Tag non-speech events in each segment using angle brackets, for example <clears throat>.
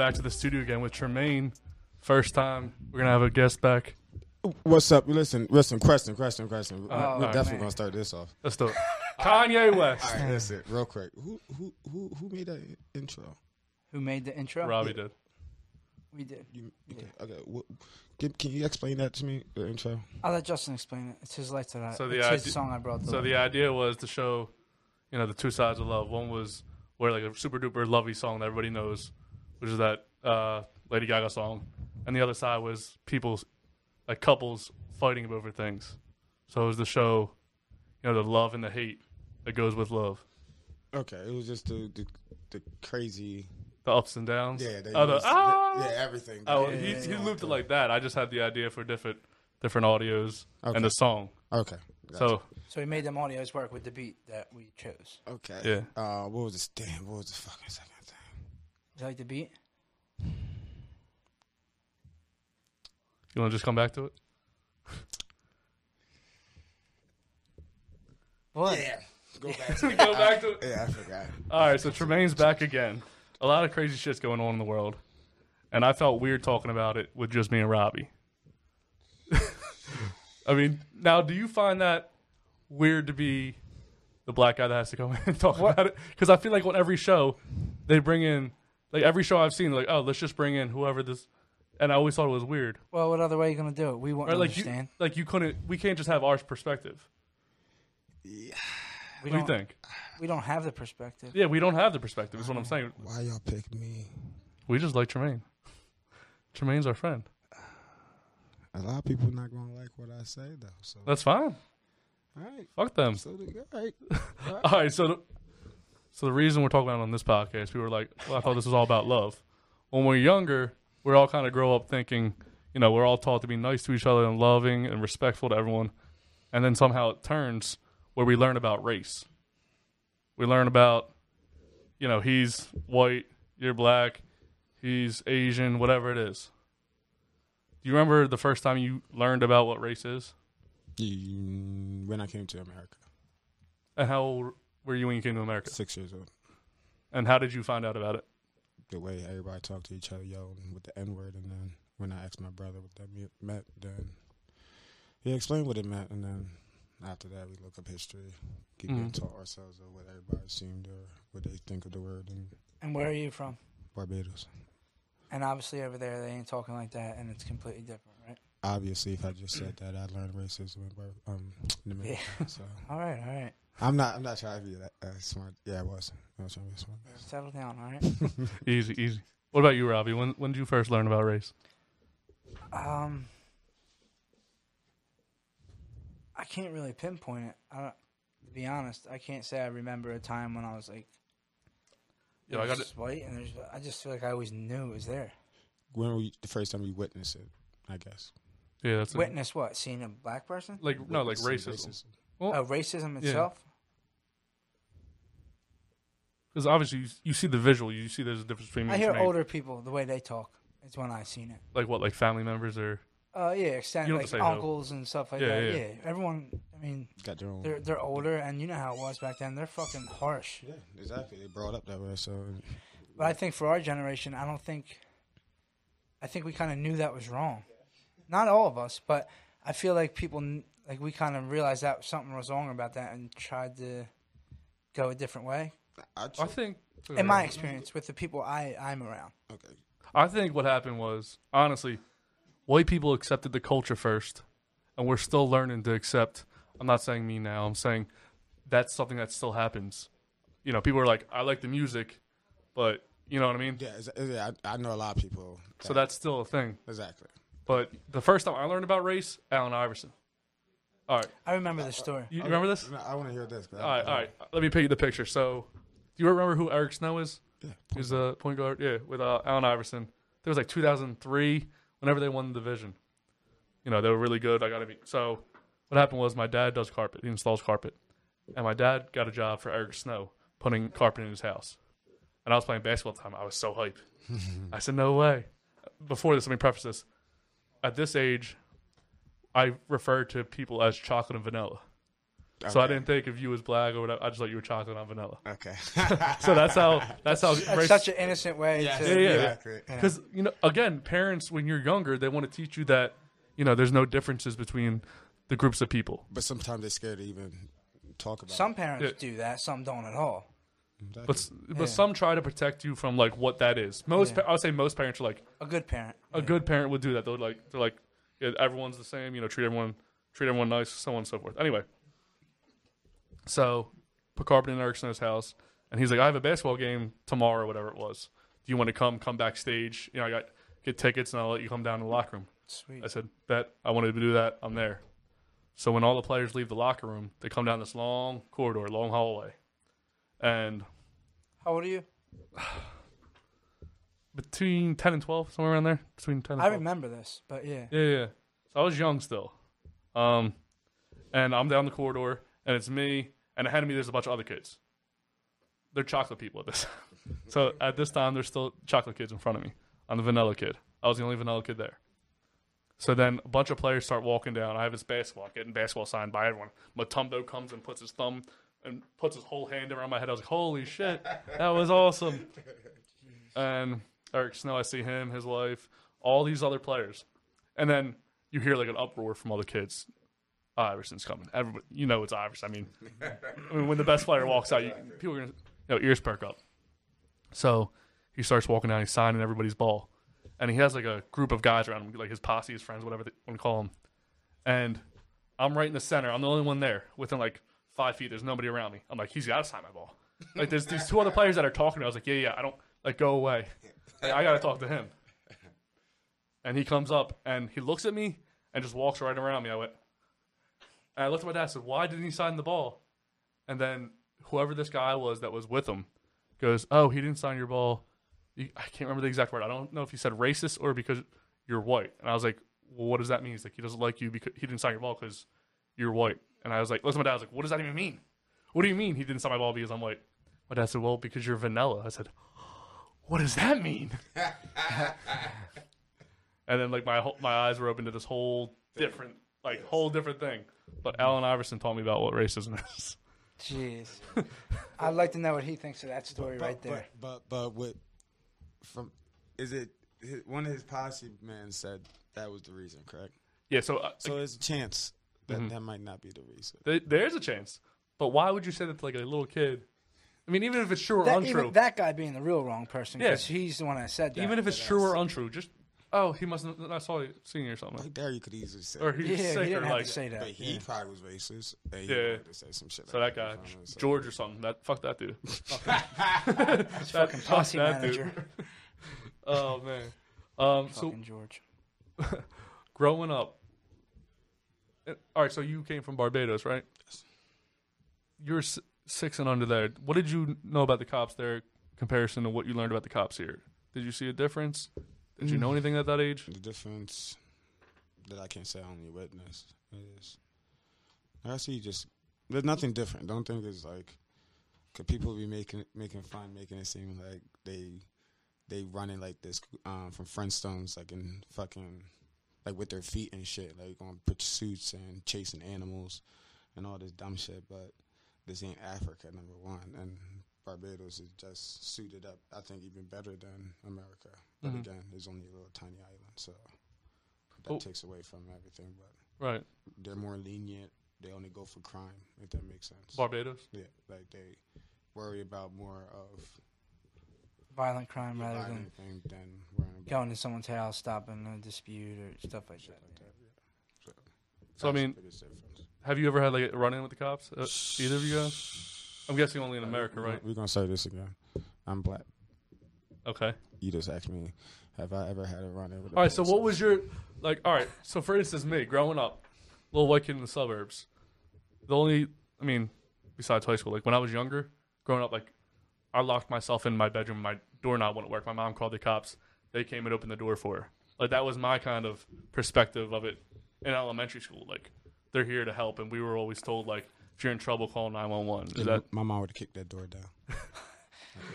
back to the studio again with Tremaine. First time we're gonna have a guest back. What's up? Listen, listen, question, question, question. We're, Oh, we're man. gonna start this off. Let's do it. Kanye West. All right, listen, real quick. Who who who who made that intro? Who made the intro? Robbie did. We did. You, okay, okay. What, can, can you explain that to me? The intro. I'll let Justin explain it. It's his life to that So the it's his song I brought. To So life. the idea was to show, you know, the two sides of love. One was where like a super duper lovey song that everybody knows, which is that uh, Lady Gaga song, and the other side was people's, like couples fighting over things. So it was the show, you know, the love and the hate that goes with love, Okay, it was just the the, the crazy. the ups and downs. Yeah, they oh, the, used- ah! yeah, everything. Oh, Yeah, he, yeah, he yeah. looped it like that. I just had the idea for different different audios Okay. and the song. Okay. So so he made them audios work with the beat that we chose. Okay. Yeah. Uh, what was this? Damn. What was the fucking second thing? You like the beat? you want to just come back to it? <laughs> What? Go back. To <laughs> Go back to it. yeah, I forgot. All right, so Tremaine's back again. A lot of crazy shit's going on in the world, and I felt weird talking about it with just me and Robbie. <laughs> I mean, now do you find that weird to be the black guy that has to come in and talk What? about it? Because I feel like on every show they bring in, like every show I've seen, like oh let's just bring in whoever this, and I always thought it was weird. Well, what other way are you gonna do it? We won't Or like you, understand. like you couldn't, we can't just have our perspective. we What do you don't- think? We don't have the perspective. Yeah, we don't have the perspective. Is what I'm saying. Why y'all pick me? We just like Tremaine. Tremaine's our friend. A lot of people not gonna like what I say though. So That's fine. all right. Fuck them. So all right. <laughs> All right, so the, so the reason we're talking about it on this podcast, people were like, "Well, I thought this was all about love." When we're younger, we all kind of grow up thinking, you know, we're all taught to be nice to each other and loving and respectful to everyone, and then somehow it turns where we learn about race. We learn about, you know, he's white, you're black, he's Asian, whatever it is. Do you remember the first time you learned about what race is? Mm, when I came to America, And how old were you when you came to America? six years old. And how did you find out about it? the way everybody talked to each other, yo, with the N word, and then when I asked my brother what that me- meant, then he explained what it meant, and then after that we look up history, keep getting Mhm. taught ourselves of what everybody seemed or what they think of the word in And where are you from? Barbados. And obviously over there they ain't talking like that, and it's completely different, right? Obviously, if I just said that, I learned racism in Bar- um in America. So <laughs> All right, all right. I'm not I'm not trying to be that uh, smart. Yeah, I was. I was trying to be smart. Settle down, all right. <laughs> Easy, easy. What about you, Robbie? When when did you first learn about race? Um, I can't really pinpoint it. I don't, to be honest, I can't say I remember a time when I was like, Yo, I got there's white, and there's. I just feel like I always knew it was there. When were you, the first time you witnessed it? I guess. Yeah, that's it. Witness what? Seeing a black person? like no, like Witnessing racism. Well, Oh, racism yeah. itself. Because obviously you, you see the visual, you see there's a difference between. I and hear Tremaine. older people the way they talk. It's when I've seen it. like what, like family members or Uh, yeah, extended You don't like have to say who. uncles and stuff like Yeah, that. yeah. Yeah. everyone. I mean, Got their own. they're they're older, and you know how it was back then. They're fucking harsh. yeah, exactly. They brought up that way, so But I think for our generation, I don't think. I think we kind of knew that was wrong. Not all of us, but I feel like people kn- like we kind of realized that something was wrong about that and tried to go a different way. I, I think. In my experience with the people I I'm around. okay. I think what happened was honestly, white people accepted the culture first, and we're still learning to accept. I'm not saying me now. I'm saying that's something that still happens. You know, people are like, I like the music, but you know what I mean. Yeah, it's- yeah I, I know a lot of people. So that's still a thing. exactly. But the first time I learned about race, Allen Iverson. All right, I remember the uh, uh, story. you, you remember this? I want to hear this. All right, all right. Let me paint you the picture. So, do you remember who Eric Snow is? Yeah. He's a point guard. Yeah, with uh, Allen Iverson. There was like 2003, whenever they won the division. You know, they were really good. I got to be. So, what happened was my dad does carpet. He installs carpet, and my dad got a job for Eric Snow putting carpet in his house. And I was playing basketball at the time. I was so hyped. <laughs> I said, "No way!" Before this, let me preface this. At this age, I refer to people as chocolate and vanilla. So I didn't think of you as black or whatever. I just thought you were chocolate and vanilla. Okay. <laughs> So that's how that's how That's such an innocent way Yes, to. Yeah, yeah. exactly. because you know again parents when you're younger they want to teach you that you know there's no differences between the groups of people But sometimes they're scared to even talk about. Some parents Yeah. do that. Some don't at all. it. but s- but Yeah. some try to protect you from like what that is most Yeah. pa- i would say most parents are like A good parent. a good parent would do that they're like they're like yeah, everyone's the same you know treat everyone treat everyone nice so on and so forth anyway so put carpet in eric snow's house and he's like i have a basketball game tomorrow whatever it was do you want to come come backstage you know i got get tickets and i'll let you come down to the locker room Sweet. I said, Bet, I wanted to do that. I'm there. So when all the players leave the locker room, they come down this long corridor, long hallway. And How old are you? <sighs> between 10 and 12, somewhere around there, between 10 and I remember this, but yeah. Yeah, yeah. So I was young still. Um, and I'm down the corridor, and it's me, and ahead of me, there's a bunch of other kids. They're chocolate people at this. <laughs> so at this time, there's still chocolate kids in front of me. I'm the vanilla kid. I was the only vanilla kid there. So then a bunch of players start walking down. I have this basketball, getting basketball signed by everyone. Mutombo comes and puts his thumb and puts his whole hand around my head. I was like, holy shit, that was awesome. <laughs> And Eric Snow, I see him, his wife, all these other players. And then you hear like an uproar from all the kids. Iverson's coming. Everybody, you know it's Iverson. I mean, I mean, when the best player walks out, you, people are gonna, you know, ears perk up. So he starts walking down. He's signing everybody's ball, and he has like a group of guys around him, like his posse, his friends, whatever they want to call him. And I'm right in the center. I'm the only one there within like five feet. There's nobody around me. I'm like, he's got to sign my ball. Like there's these two other players that are talking. to me. I was like, yeah, yeah. I don't like go away. Like, I got to talk to him. And he comes up and he looks at me and just walks right around me. I went, and I looked at my dad and said, why didn't he sign the ball? And then whoever this guy was that was with him goes, oh, he didn't sign your ball. I can't remember the exact word. I don't know if he said racist or because you're white. And I was like, well, what does that mean? He's like, he doesn't like you because he didn't sign your ball because you're white. And I was like, at my dad. I was like, what does that even mean? What do you mean he didn't sign my ball because I'm white? My dad said, well, because you're vanilla. I said, what does that mean? <laughs> and then like my my eyes were open to this whole different, like whole different thing. But Allen Iverson taught me about what racism <laughs> is. Jeez. <laughs> I'd like to know what he thinks of that story but, right there. But, but but with from is it his, one of his posse men said that was the reason, correct? Yeah. So, uh, So there's a chance that Mhm. that might not be the reason. There- there's a chance. But why would you say that to like a little kid? I mean, even if it's true or that, untrue, even that guy being the real wrong person, Yeah. because he's the one that said that. even if it's true or untrue, just oh, he must not I saw you seeing you or something, Like there, you could easily say. or he's yeah, he sick didn't or have like to say that. but he yeah. probably was racist. And he Yeah. to say some shit. so like that guy in front of us, so- George or something. That fuck that dude. <laughs> He's <laughs> That- fucking fuck posse that dude. <laughs> Oh man. Um. So Fucking George. growing up. uh, All right, so you came from Barbados, right? Yes. You're s- six and under there. What did you know about the cops there, comparison to what you learned about the cops here? Did you see a difference? Did you know anything at that age? The difference that I can't say I only witnessed is I see just there's nothing different. Don't think it's like could people be making making fun, making it seem like they they running like this um, from Flintstones, like in fucking like with their feet and shit, like on pursuits and chasing animals and all this dumb shit. But this ain't Africa, number one, and Barbados is just suited up. I think even better than America. But Mhm. again, it's only a little tiny island, so that Oh. takes away from everything. But Right, they're more lenient. They only go for crime, if that makes sense. Barbados. yeah, like they worry about more of Violent crime rather than violent thing than going to someone's house, stopping a dispute or stuff like shit that. like that. Yeah. So, So, I mean. Have you ever had like a run in with the cops? Uh, either of you guys? I'm guessing only in America, right? We're gonna say this again. I'm black. Okay. You just asked me, have I ever had a run in with? All right. So, what was your like? All right. So, for instance, me growing up, little white kid in the suburbs. The only, I mean, besides high school, like when I was younger, growing up, like I locked myself in my bedroom. My doorknob wouldn't work. My mom called the cops. They came and opened the door for her. Like that was my kind of perspective of it in elementary school. Like they're here to help, and we were always told like if you're in trouble, call nine one one. That my mom would have kicked that door down. <laughs>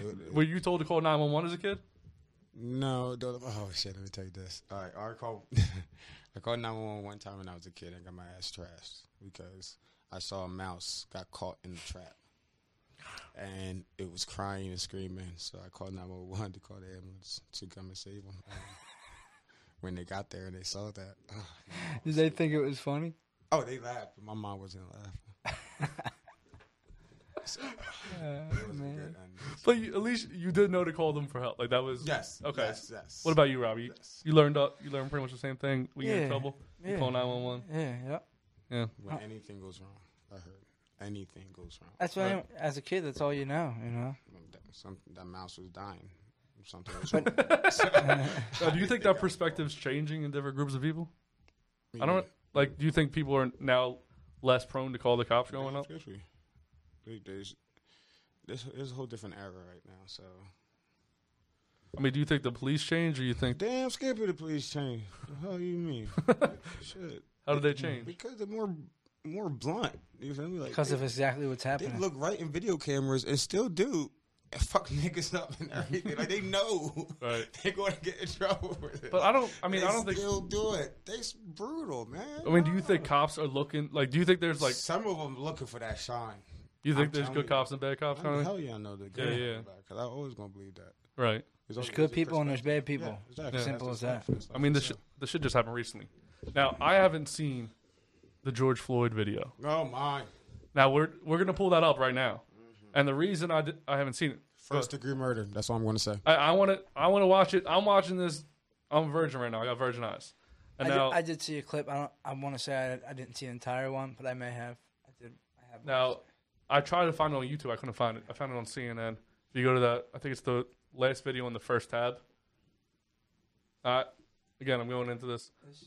It it- were you told to call nine one one as a kid? No, don't, oh shit! Let me tell you this. All right, I called. <laughs> I called nine one one one time when I was a kid and got my ass trashed because I saw a mouse got caught in the trap, and it was crying and screaming. So I called nine one one to call the ambulance to come and save them. <laughs> when they got there and they saw that, oh, Did they think it was funny? oh, they laughed. But my mom wasn't laughing. So, man. But you, at least you did know to call them for help. Like that was yes. Okay. Yes. Yes. What about you, Robbie? You, Yes. you learned up. You learned pretty much the same thing. We get in Yeah. trouble. You Yeah. call nine one one. Yeah, yeah. Yeah. when anything goes wrong? I heard anything goes wrong. That's why, Right. as a kid, that's all you know. You know. That, some, that mouse was dying. Something was wrong. <laughs> <laughs> Uh, <laughs> do you think that perspective's changing in different groups of people? I don't like. Do you think people are now less prone to call the cops going up? Especially, there's, there's, there's a whole different era right now. So I mean, do you think the police change, or you think damn scared of the police change. The hell you mean? <laughs> Shit. how did they change? Because they're more more blunt. You feel me? Like Because they, of exactly what's happening. they happening. look right in video cameras and still do. And fuck niggas up and everything. Like they know Right. <laughs> they're going to get in trouble with it. But I don't. I mean, they I don't think. they'll do it. They s- brutal, man. I mean, do you think cops are looking like? Do you think there's like? some of them looking for that shine? You think I'm there's telling good you. cops and bad cops? I mean, Kind hell yeah, I know the Yeah, good yeah. Because I always gonna believe that. right. There's good people and there's bad people. exactly. Simple as that. just I mean, life this itself. shit, this shit just happened recently. Now, I haven't seen the George Floyd video. Oh my! Now we're we're gonna pull that up right now, and the reason I did, I haven't seen it. First degree murder. That's all I'm gonna say. I, I want to I want to watch it. I'm watching this. I'm a virgin right now. I got virgin eyes. And I, now did, I did see a clip. I don't. I want to say I, I didn't see the entire one, but I may have. I did. I have. now I tried to find it on YouTube. I couldn't find it. I found it on CNN. If you go to that, I think it's the last video in the first tab. Uh, again, I'm going into this. This,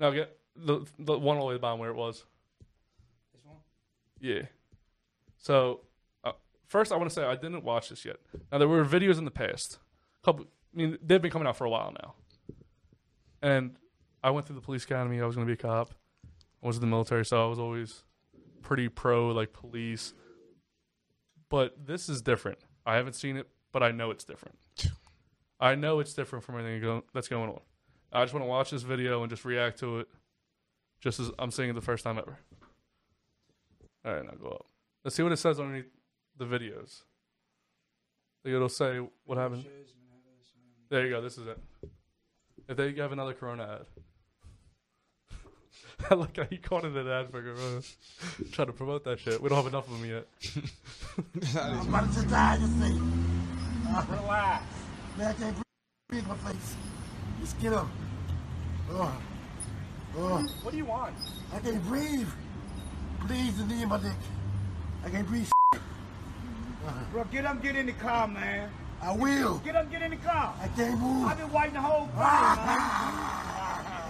Now get the the one all the way bottom where it was. this one. Yeah. So, first, I want to say I didn't watch this yet. Now there were videos in the past. Couple, I mean, they've been coming out for a while now. And I went through the police academy. I was going to be a cop. I was in the military, so I was always pretty pro like police. But this is different. I haven't seen it, but I know it's different. I know it's different from anything that's going on. I just want to watch this video and just react to it, just as I'm seeing it the first time ever. All right, now go up. Let's see what it says underneath the videos. Like it'll say what happened. There you go. This is it. If they have another Corona ad. <laughs> I like how you called it an ad for Corona. <laughs> Trying to promote that shit. We don't have enough of them yet. <laughs> I'm about to die, you see. Uh, Relax. Man, I can't breathe my face. Just get up. Oh. Oh. What do you want? I can't breathe. Please, the knee in my dick. I can't breathe. Bro, get up, get in the car, man. I will. Get up, get in the car. I can't move. I've been waiting the whole time, <laughs> man.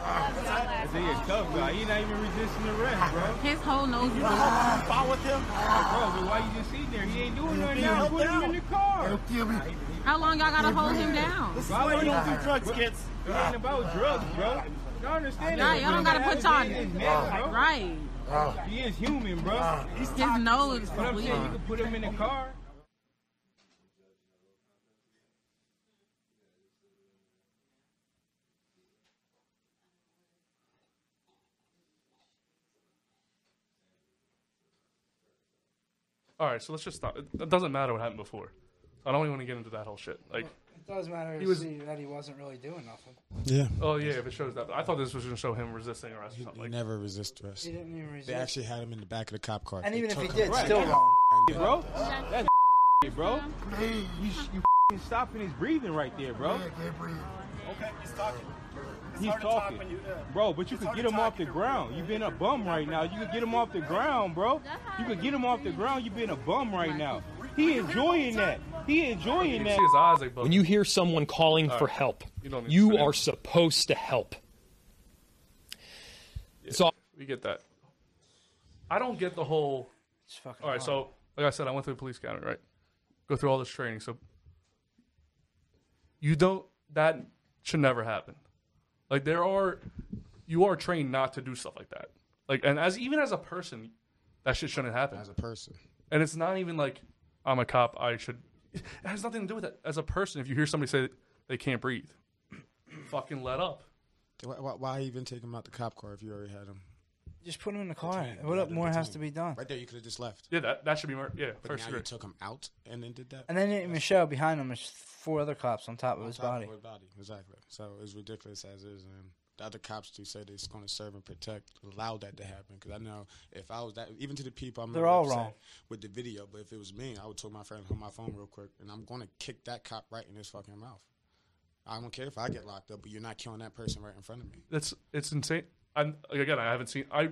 I see a tough guy. He not even resisting arrest, bro. His whole nose is Fight with him? Bro, but why you just sitting there? He ain't doing nothing now. Put him in the car. Don't kill me. How long y'all gotta hold him down? This is why you don't do drugs, kids. It ain't about drugs, bro. Y'all understand Nah, that? y'all don't gotta put y'all He is man, bro. right. He is human, bro. Ah. His nose is But I'm saying you can put him in the car. All right, so let's just stop. It, it doesn't matter what happened before. I don't even want to get into that whole shit. Like, It does matter He was- see that he wasn't really doing nothing. Yeah. oh yeah, if it shows that. I thought this was going to show him resisting arrest or He, something. he Like, never resist arrest. He didn't even resist. They actually had him in the back of the cop car. and They even if he did, him still wrong. Bro, that's <laughs> bro. Please. You, you stopping his breathing right there, bro. I can't breathe. Okay, he's talking. He's hard talk talking. you- yeah. Bro, but you It's could get him off the when you're ground. You been a bum right now. You could get him off the ground, bro. You could get him off the ground. You've been a bum right now. He enjoying that. He enjoying that. see his eyes like When you hear someone calling for help, You don't need to you are supposed to help. So we get that. I don't get the whole. It's fucking All right, wrong. so like I said, I went through the police academy, right? Go through all this training. So you don't. That should never happen. Like there are, you are trained not to do stuff like that. Like, and as even as a person, that shit shouldn't happen. As a person, And it's not even like I'm a cop. I should. It has nothing to do with it. As a person, if you hear somebody say they can't breathe, <clears throat> fucking let up. why, why, why even take him out the cop car if you already had him? Just put him in the car. Detained. What You up had more has to be done? Right there, you could have just left. Yeah, that that should be more. yeah But first now degree. you took him out and then did that. And then even show behind him, there's four other cops on top of On his top of body. his body, exactly. So it's ridiculous as is, and the other cops do say they're going to serve and protect, allow that to happen. Because I know if I was that, even to the people, I'm They're all upset wrong. with the video. But if it was me, I would tell my friend hold my phone real quick, and I'm going to kick that cop right in his fucking mouth. I don't care if I get locked up, but you're not killing that person right in front of me. That's it's insane. I'm like, again, I haven't seen. I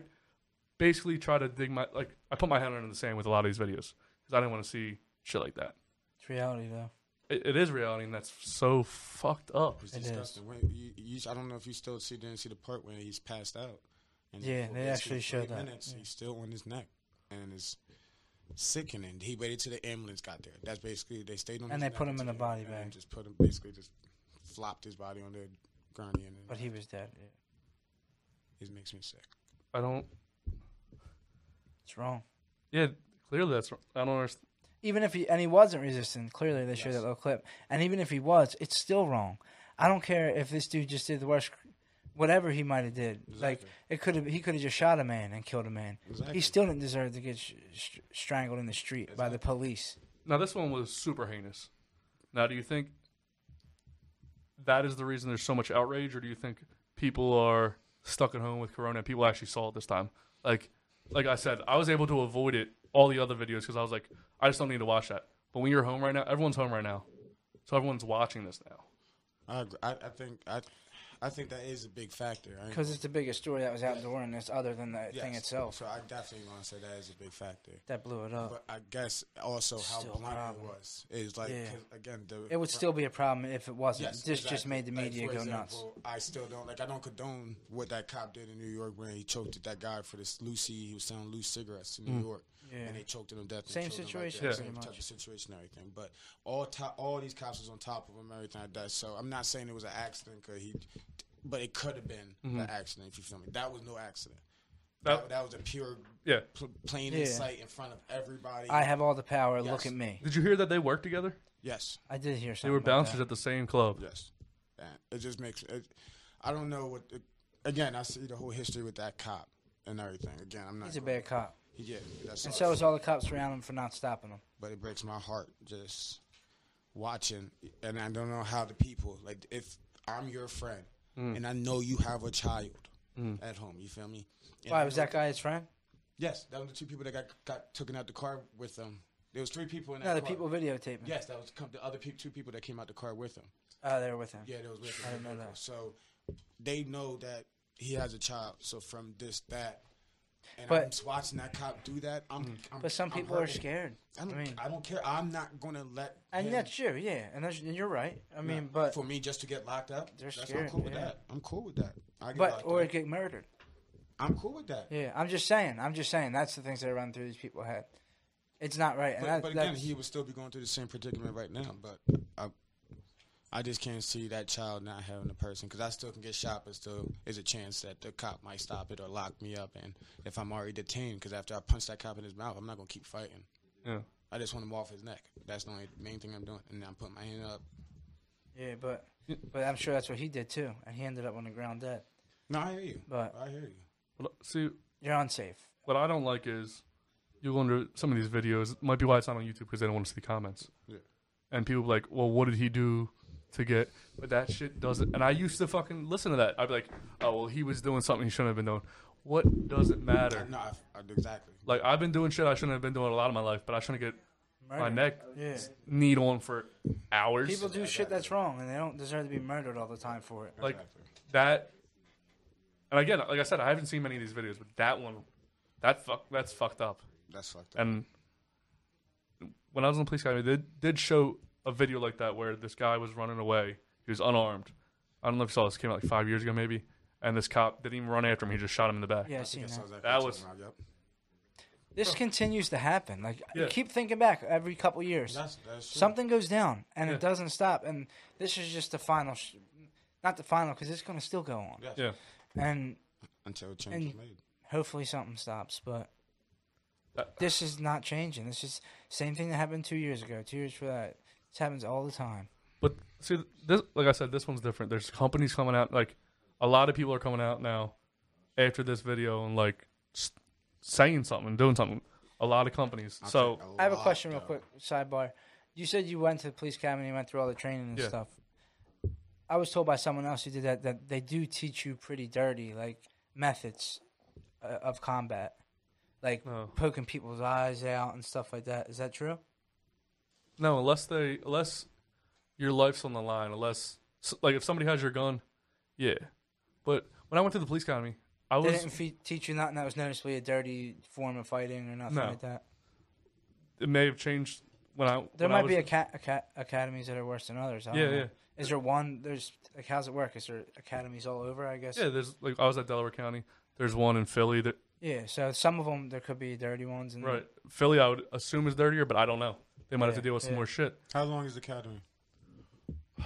basically try to dig my like. I put my head under the sand with a lot of these videos because I didn't want to see shit like that. It's reality, though. It, it is reality, and that's so fucked up. It's It is. disgusting. When you, you, I don't know if you still see didn't see the part when he's passed out. And Yeah, they actually showed that. Minutes, Yeah. He's still on his neck, and it's sickening. He waited till the ambulance got there. That's basically they stayed on. And his they neck put him in a the- body and bag. Just put him basically just flopped his body on the gurney, and But he was dead. Yeah. It makes me sick. I don't. It's wrong. Yeah, clearly that's. Wrong. I don't understand. Even if he and he wasn't resistant, clearly they showed that little clip. And even if he was, it's still wrong. I don't care if this dude just did the worst, whatever he might have did. Like Exactly. it could have, he could have just shot a man and killed a man. Exactly. He still didn't deserve to get sh- sh- strangled in the street by the police. Now this one was super heinous. Now, do you think that is the reason there's so much outrage, or do you think people are stuck at home with Corona and people actually saw it this time? Like, like I said, I was able to avoid it all the other videos because I was like, I just don't need to watch that. But when you're home right now, everyone's home right now, so everyone's watching this now. I. I, I think I, I think that is a big factor. Because it's the biggest story that was out in this, other than the thing itself. So I definitely want to say that is a big factor. That blew it up. But I guess also how Still blunt it was is like Yeah. again the It would still be a problem if it wasn't. Yes, this just made the media for go nuts. I still don't like. I don't condone what that cop did in New York when he choked that guy for this Lucy. He was selling loose cigarettes in New mm. York, Yeah. and they choked him to death. Same killed him right situation, there. pretty same type of situation, and everything. But all to- all these cops was on top of him, everything like that. So I'm not saying it was an accident, cause he, but it could have been an mm-hmm. accident. If you feel me, that was no accident. That- That, that was a pure, Yeah. pl- plain Yeah. in sight in front of everybody. I have all the power. Yes. Look at me. Did you hear that they worked together? yes. I did hear something. They were about bouncers that. at the same club. Yes, and it just makes it. I don't know what. It, again, I see the whole history with that cop and everything. Again, I'm not. He's a bad cop, Yeah, that's and all. so is all the cops around him for not stopping him. But it breaks my heart just watching, and I don't know how the people like. If I'm your friend, Mm. and I know you have a child at home, you feel me? And Why was that guy his friend? Yes, that was the two people that got got taken out the car with them. There was three people in that. No, the car. people videotaping. Yes, that was come, the other pe- two people that came out the car with him. Oh, they were with him. Yeah, they was with him. I didn't know that. So they know that he has a child. So from this, that, and But- I'm just watching that cop do that. I'm. Mm. I'm But some people are scared. I don't. I mean- I don't care. I'm not gonna let. And him- that's true, yeah. And, that's, and you're right. I mean, but for me just to get locked up, They're that's, scared, I'm cool with yeah. that. I'm cool with that. I get but or up. get murdered. I'm cool with that. Yeah, I'm just saying. I'm just saying. That's the things that run through these people's head. It's not right. And But, that, but again, he would still be going through the same predicament right now. But I, I just can't see that child not having a person because I still can get shot, but still is a chance that the cop might stop it or lock me up. And if I'm already detained, because after I punch that cop in his mouth, I'm not gonna keep fighting. Yeah. I just want him off his neck. That's the only main thing I'm doing. And I'm putting my hand up. yeah, but but I'm sure that's what he did too, and he ended up on the ground dead. No, I hear you. But- I hear you. Well, see, You're unsafe. what I don't like is you go under some of these videos. It might be why it's not on YouTube because they don't want to see the comments. Yeah. And people be like, well, what did he do to get? But that shit doesn't. And I used to fucking listen to that. I'd be like, oh, well, he was doing something he shouldn't have been doing. What does it matter? No, I, I, exactly. Like I've been doing shit I shouldn't have been doing a lot of my life, but I shouldn't get my Murder. neck Yeah. kneed on for hours. People do shit that's wrong, and they don't deserve to be murdered all the time for it. like Exactly. that. And again, like I said, I haven't seen many of these videos, but that one, that fuck, that's fucked up. That's fucked up. And when I was in the police academy, they did, did show a video like that where this guy was running away. He was unarmed. I don't know if you saw this. It came out like five years ago, maybe. And this cop didn't even run after him. He just shot him in the back. Yeah, I I seen that. that. That was- around, yep. This continues to happen. Like Yeah. keep thinking back every couple years. That's, that's true. Something goes down, and Yeah. it doesn't stop. And this is just the final, sh- not the final, because it's going to still go on. Yes. Yeah. And Until change and- is made. Hopefully something stops, but Uh, this is not changing. This is same thing that happened two years ago, two years for that. This happens all the time. But see, this like I said, this one's different. There's companies coming out, like a lot of people are coming out now after this video and like s- saying something, doing something. A lot of companies. I'll so take I have a lot, question, real though. quick. Sidebar. You said you went to the police academy and went through all the training and Yeah. stuff. I was told by someone else who did that that they do teach you pretty dirty, like methods uh, of combat, like No. poking people's eyes out and stuff like that. Is that true? No, unless they, unless your life's on the line, unless like if somebody has your gun, yeah. But when I went to the police academy, I They was didn't fe- teach you nothing that was noticeably a dirty form of fighting or nothing No. like that. it may have changed when I There when I might be was- aca- aca- academies that are worse than others. I don't Yeah, know. yeah. Is there one? There's like, how's it work? Is there academies all over? I guess. yeah. There's like I was at Delaware County. There's one in Philly that Yeah, So some of them there could be dirty ones. And right Philly I would assume is dirtier, but I don't know. They might have to deal with some more shit. How long is the academy? I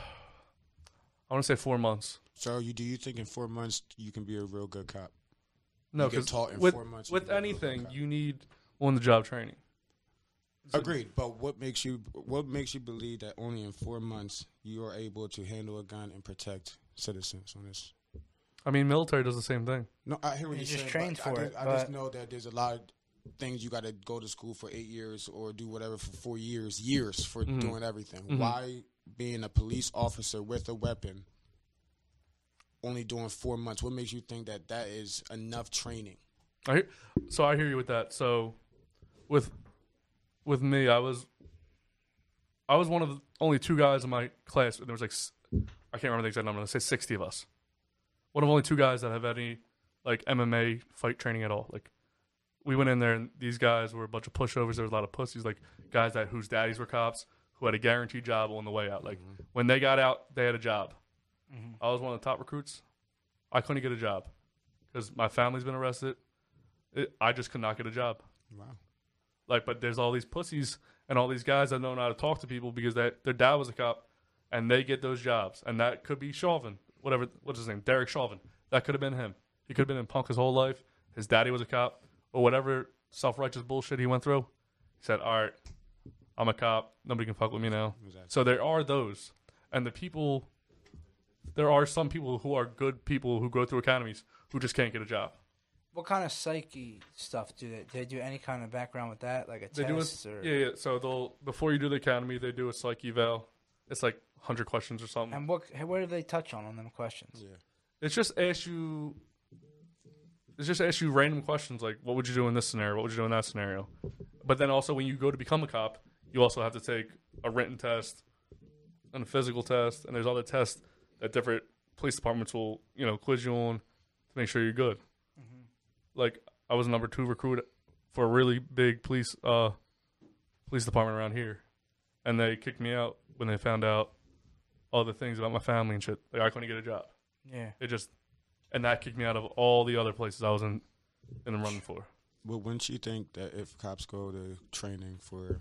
want to say four months. So you do you think in four months you can be a real good cop? No, You get 'cause taught in with, four months, you with can be a real good anything, cop. you need on the job training. Agreed, but what makes you what makes you believe that only in four months you are able to handle a gun and protect citizens on this? I mean, military does the same thing. No, I hear what You you're just saying. trained but for I it, just, I just but- know that there's a lot of things you got to go to school for eight years or do whatever for four years, years for Mhm. doing everything. Mhm. Why being a police officer with a weapon only doing four months? What makes you think that that is enough training? I hear, so I hear you with that. So with with me, I was I was one of the only two guys in my class. There was like I can't remember the exact number. Let's say sixty of us. One of only two guys that have any like MMA fight training at all. Like we went in there and these guys were a bunch of pushovers. There was a lot of pussies, like guys that whose daddies were cops who had a guaranteed job on the way out. Like mm-hmm. when they got out, they had a job. Mm-hmm. I was one of the top recruits. I couldn't get a job because my family's been arrested. It, I just could not get a job. Wow. Like, but there's all these pussies and all these guys that don't know how to talk to people because that their dad was a cop, and they get those jobs. And that could be Chauvin, whatever what's his name, Derek Chauvin. That could have been him. He could have been in punk his whole life. His daddy was a cop, or whatever self righteous bullshit he went through. He said, "All right, I'm a cop. Nobody can fuck with me now." Exactly. So there are those, and the people. There are some people who are good people who go through academies who just can't get a job. What kind of psyche stuff do they? Do they do any kind of background with that, like a They do a, test or? yeah, yeah. So they'll before you do the academy, they do a psych eval. It's like hundred questions or something. And what? Where do they touch on on them questions? Yeah. It's just ask you. It's just ask you random questions like, what would you do in this scenario? What would you do in that scenario? But then also, when you go to become a cop, you also have to take a written test and a physical test, and there's other tests that different police departments will, you know, quiz you on to make sure you're good. Like I was a number two recruit for a really big police uh, police department around here, and they kicked me out when they found out all the things about my family and shit. Like I couldn't get a job. Yeah. It just and that kicked me out of all the other places I was in in the running for. But wouldn't you think that if cops go to training for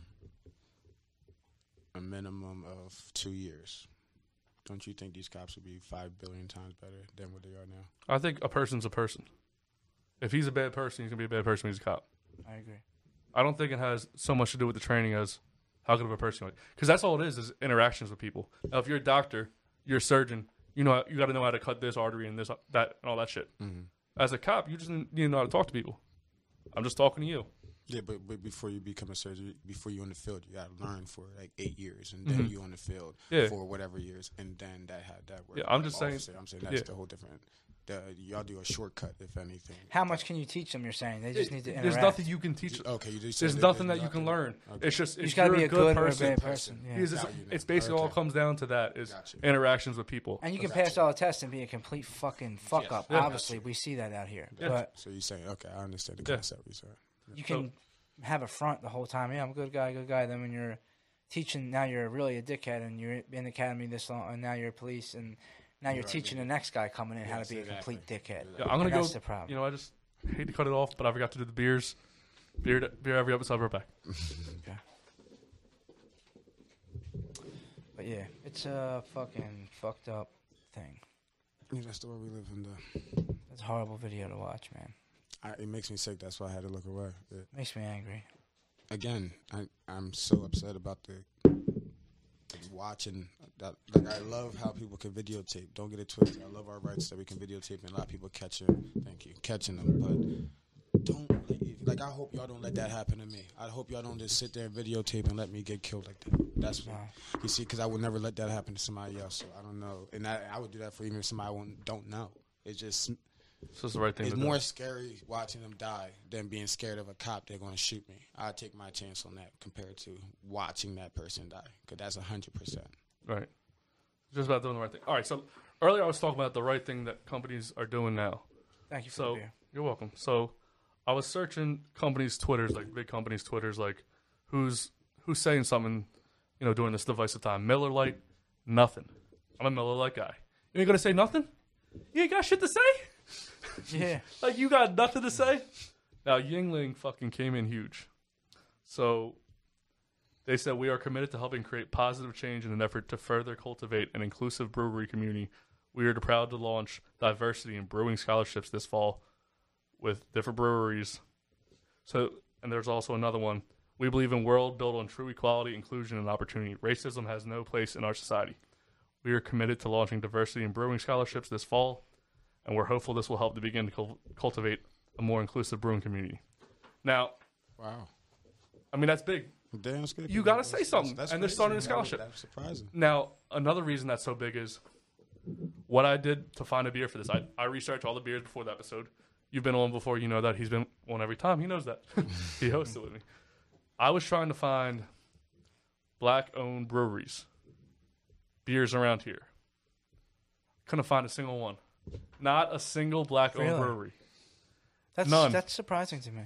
a minimum of two years, don't you think these cops would be five billion times better than what they are now? I think a person's a person. If he's a bad person, he's gonna be a bad person. when He's a cop. I agree. I don't think it has so much to do with the training as how good of a person you are. Because that's all it is is interactions with people. Now, if you're a doctor, you're a surgeon, you know you got to know how to cut this artery and this that and all that shit. As a cop, you just need to know how to talk to people. I'm just talking to you. Yeah, but, but before you become a surgeon, before you're in the field, you got to learn for like eight years, and then Mhm. you on the field Yeah. for whatever years, and then that had that work. Yeah, I'm just saying- I'm saying that's yeah. the whole different. The, y'all do a shortcut if anything. How much can you teach them? You're saying they just need to interact. There's nothing you can teach. Okay, you just There's nothing there's that you can learn. Okay. It's just You just gotta be a a good, good or a person, bad person. Yeah. Because it's, Got you it's basically all comes down to that is Gotcha. interactions with people. And you can pass all the tests and be a complete fucking fuck up. Yeah. Obviously, we see that out here. Yeah. But So you're saying, okay, I understand the Yeah. concept. You're saying. you can have a front the whole time. Yeah, I'm a good guy, good guy. Then when you're teaching, now you're really a dickhead, and you're in the academy this long, and now you're police, and now you're teaching the next guy coming in how to be Yes, a complete dickhead. Yeah, I'm gonna And go. That's the problem. You know, I just hate to cut it off, but I forgot to do the beers. Beer, beer every episode. We're back. <laughs> But yeah, it's a fucking fucked up thing. Yeah, that's the way we live in. The It's a horrible video to watch, man. I, it makes me sick. That's why I had to look away. It- Makes me angry. again, I I'm so upset about the, the watching. That like I love how people can videotape. Don't get it twisted. I love our rights that we can videotape and a lot of people catching. Thank you, catching them. But don't like, like I hope y'all don't let that happen to me. I hope y'all don't just sit there and videotape and let me get killed like that. That's what you see. Because I would never let that happen to somebody else. So I don't know, and I, I would do that for even somebody I won't- don't know. It's just So it's the right thing it's to do. more scary watching them die than being scared of a cop they're going to shoot me. I take my chance on that compared to watching that person die because that's hundred percent. Right. Just about doing the right thing. All right. So earlier I was talking about the right thing that companies are doing now. Thank you for So the you're welcome. So I was searching companies' Twitters, like big companies' Twitters, like who's who's saying something, you know, during this divisive time. Miller Lite, nothing. I'm a Miller Lite guy. You ain't gonna say nothing? You ain't got shit to say? <laughs> Yeah. like you got nothing to say? Now Yuengling fucking came in huge. So they said we are committed to helping create positive change in an effort to further cultivate an inclusive brewery community. We are proud to launch diversity in brewing scholarships this fall with different breweries. So, and there's also another one. We believe in world built on true equality, inclusion, and opportunity. Racism has no place in our society. We are committed to launching diversity in brewing scholarships this fall, and we're hopeful this will help to begin to cul- cultivate a more inclusive brewing community. Now, Wow, I mean that's big. damn. You gotta say something, and they're starting a scholarship. That's surprising. Now, another reason that's so big is what I did to find a beer for this. I, I researched all the beers before the episode. You've been on before, you know that. He's been on every time. He knows that. <laughs> he hosted with me. I was trying to find black owned breweries, beers around here. Couldn't find a single one. Not a single black owned Really? brewery. That's None. that's surprising to me.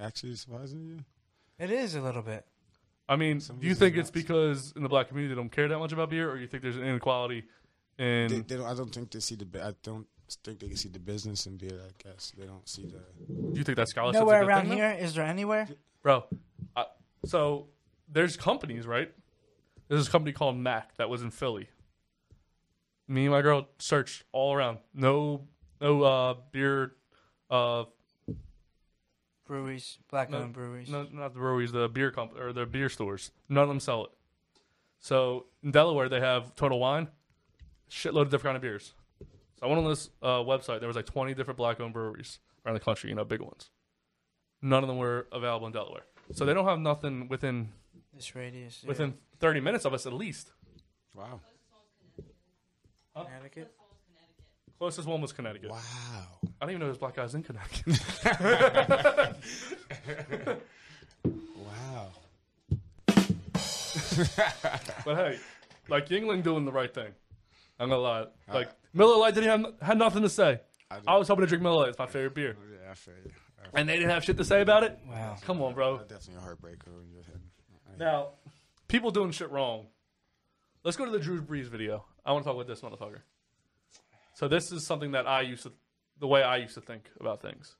Actually, surprising to you. It is a little bit. I mean, Some do you reason think not. it's because in the black community they don't care that much about beer, or you think there's an inequality in They, they don't. I don't think they see the. bu- I don't think they can see the business in beer. I guess they don't see the. Do you think that scholarship? Nowhere around here. Is there anywhere? bro? I, so there's companies, right? There's this company called Mac that was in Philly. Me and my girl searched all around. No, no uh, beer. Uh, Breweries, black no, owned breweries. No, not the breweries. The beer comp or the beer stores. None of them sell it. So in Delaware, they have Total Wine, shitload of different kind of beers. So I went on this uh, website. There was like 20 different black-owned breweries around the country. You know, big ones. None of them were available in Delaware. So they don't have nothing within This radius. yeah. within 30 minutes of us at least. Wow. Connecticut. Closest one was Connecticut. Wow. I don't even know there's black guys in Connecticut. <laughs> Wow. <laughs> but hey, like Yuengling doing the right thing. I'm gonna lie. Uh, like Miller Lite didn't have had nothing to say. I, was hoping to drink Miller Lite. It's my favorite beer, oh, Yeah, I feel you. I feel and they didn't have shit to say about it. Wow. Come on, bro. Definitely a heartbreaker when you're hitting. Now, people doing shit wrong. Let's go to the Drew Brees video. I want to talk about this motherfucker. So this is something that I used to, the way I used to think about things.